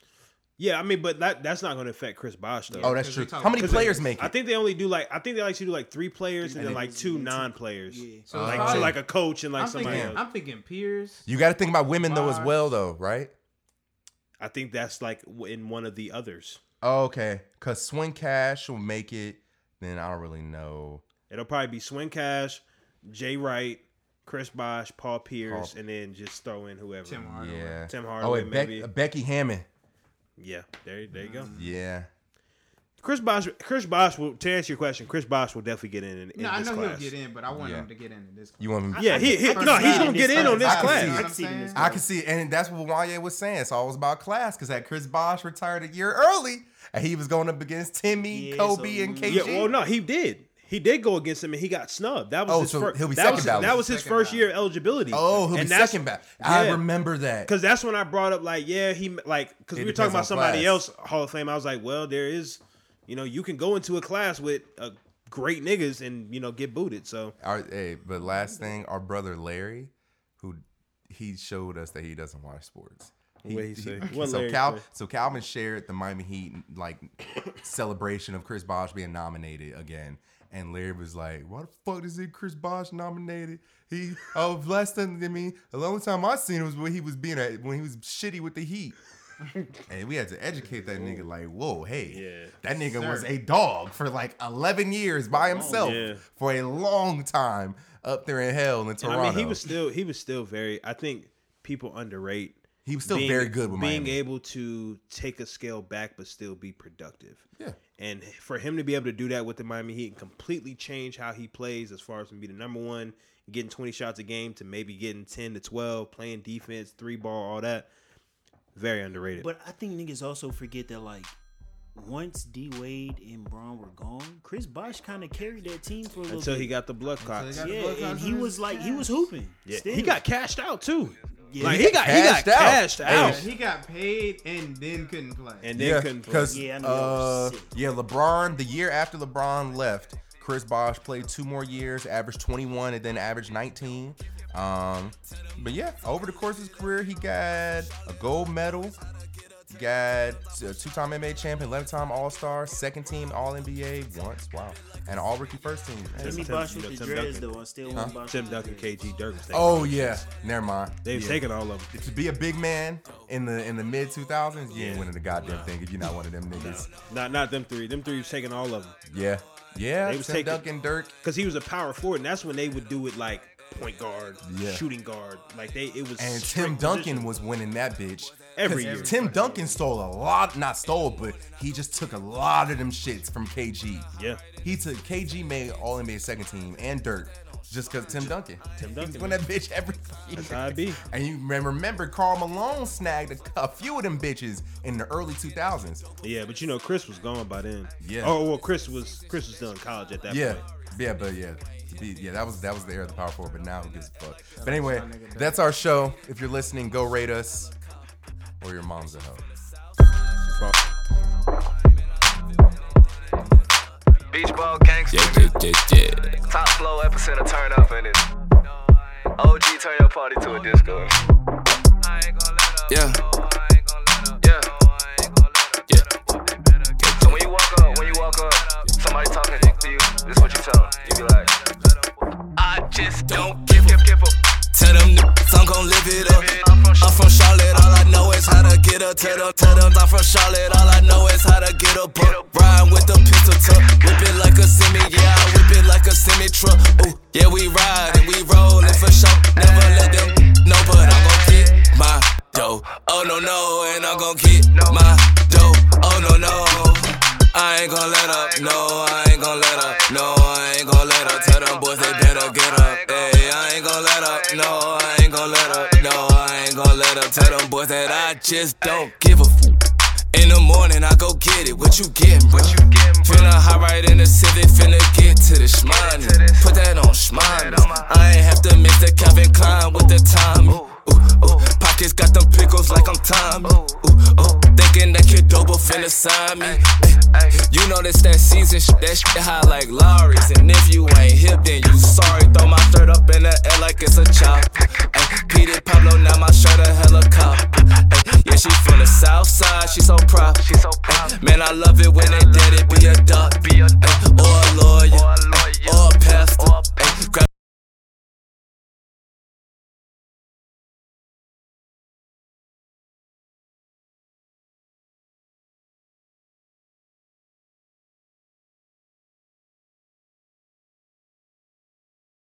Yeah, I mean, but that that's not going to affect Chris Bosh though. Oh, that's true. How many players they- make I think they only do like I think they like to do like three players and, And then then- like two non-players. Yeah. So Uh, Like probably- so like a coach and like I'm somebody thinking, else. I'm thinking Pierce. You got to think about women though as Bosh. well, though, right? I think that's like w- in one of the others. Oh, okay, because Swin Cash will make it. Then I don't really know. It'll probably be Swin Cash, Jay Wright, Chris Bosh, Paul Pierce, Paul- and then just throw in whoever. Tim Hardaway. Yeah. Tim Oh, Hardaway, wait, Beck- maybe. Becky Hammon. Yeah, there, there you go. Mm. Yeah. Chris Bosh, Chris Bosh will. To answer your question, Chris Bosh will definitely get in. in, in No, I know class. he'll get in, but I want Yeah. him to get in this. Class. You want me? Yeah, he, he no, he's gonna get in on this I can class. see it. You know I what can see I'm it in this I can see, and that's what Wanye was saying. It's all about class because that Chris Bosh retired a year early, and he was going up against Timmy, Yeah, Kobe, so- and mm, KG. Yeah, well, no, he did. He did go against him, and he got snubbed. That was Oh, his so first. he'll be that second was, ballot. That was his Second first ballot. year eligibility. Oh, he'll and be that's- second back. I yeah. remember that. Because that's when I brought up like, yeah, he like because we were talking about somebody class. else Hall of Fame. I was like, well, there is, you know, you can go into a class with uh, great niggas and you know get booted. So Our, hey, but last thing, our brother Larry, who he showed us that he doesn't watch sports. What'd he say? What so Cal, say? so Calvin shared the Miami Heat like celebration of Chris Bosh being nominated again, and Larry was like, "Why the fuck is it Chris Bosh nominated? He oh last time I mean the only time I seen it was when he was being a, when he was shitty with the Heat." and we had to educate that nigga like, whoa, hey, Yeah. that nigga Sir. was a dog for like 11 years by himself Yeah. for a long time up there in hell in and Toronto. I mean, he was still he was still very. I think people underrate. He was still being- very good with being Miami. able to take a scale back but still be productive. Yeah. And for him to be able to do that with the Miami Heat and completely change how he plays as far as to be the number one, getting 20 shots a game to maybe getting 10 to 12, playing defense, three ball, all that, very underrated. But I think niggas also forget that like once D Wade and Bron were gone, Chris Bosh kind of carried that team for a little bit. Until bit. he got the blood clots. got- yeah, blood and he was his like he was hooping. Yeah, Still. he got cashed out too. Yeah, like he he got he got cashed out. cashed Hey, out, He got paid and then couldn't play. and then yeah, couldn't play. because Yeah, I know uh, that was sick. yeah, LeBron. The year after LeBron left, Chris Bosh played two more years, averaged 21, and then averaged 19. Um, but yeah, over the course of his career, he got a gold medal, got a two-time NBA champion, 11-time All-Star, second team All-NBA once. Wow, and all rookie first team. Timmy Tim- Bosh you know, with the Tim dreads though. I still want Bosh. Tim with the Duncan, dreads. KG, Dirk. Oh yeah, never mind. they've yeah. taken all of them. to be a big man oh. in the in the mid 2000s, you ain't winning the goddamn thing if you're not one of them niggas. Not not them three. Them three was taking all of them. Yeah, yeah. They was Tim taking- Duncan, Dirk. because he was a power forward, and that's when they would do it like point guard, Yeah. shooting guard. Like they, it was. And Tim Duncan position. was winning that bitch. Every 'Cause year. Tim Duncan stole a lot, not stole, but he just took a lot of them shits from KG. Yeah. He took KG made All NBA second team and Dirk just because Tim Duncan. Tim He Duncan. was winning that bitch every year. That's year. how it be. And you remember, remember Karl Malone snagged a, a few of them bitches in the early 2000s. Yeah, but you know Chris was gone by then. Yeah. Oh well, Chris was Chris was still in college at that Yeah, point. yeah, but yeah, yeah, that was that was the era of the power forward. But now who gives a fuck? But anyway, that's our show. If you're listening, go rate us, or your mom's a hoe. Beach ball gangster. Yeah, yeah, yeah, yeah. Top flow epicenter turn up in it. OG turn your party to a disco. Yeah, Yeah. yeah. So when you walk up, when you walk up, somebody talking to you, this is what you tell them. You be like, I just don't give a give a. Tell them niggas I'm gon' live it up. Get up. Tell them, tell them I'm from Charlotte, all I know is how to get up. up. Riding with the pistol tuck, whip it like a semi, yeah, I whip it like a semi truck. Ooh, yeah, we ride and we rollin' for sure. Never let them know, but I'm gon' get my dough. Oh no no, and I'm gon' get my dough. Oh no no, I ain't gon' let up. No, I ain't gon' let up. No, I ain't gon' let boys that I just don't give a f. In the morning, I go get it. What you getting, bro? What you? Finna hop right in the Civic, finna get to the shmoney. Put that on shmoney. I ain't have to miss the Calvin Klein with the Tommy ooh, ooh. Pockets got them pickles like I'm Tommy. Ooh, ooh. Thinking that kid double finna sign me. You know this that season, shit that shit high like lorries. And if you ain't hip, then you sorry. Throw my shirt up in the air like it's a chop. Ay, Peter Pablo, now my shirt a helicopter. Yeah, she from the south side, she so proud. She so proud. Man, I love it when they did it. Be a duck, be a duck. or a lawyer, or a, lawyer. Or a pastor. Or a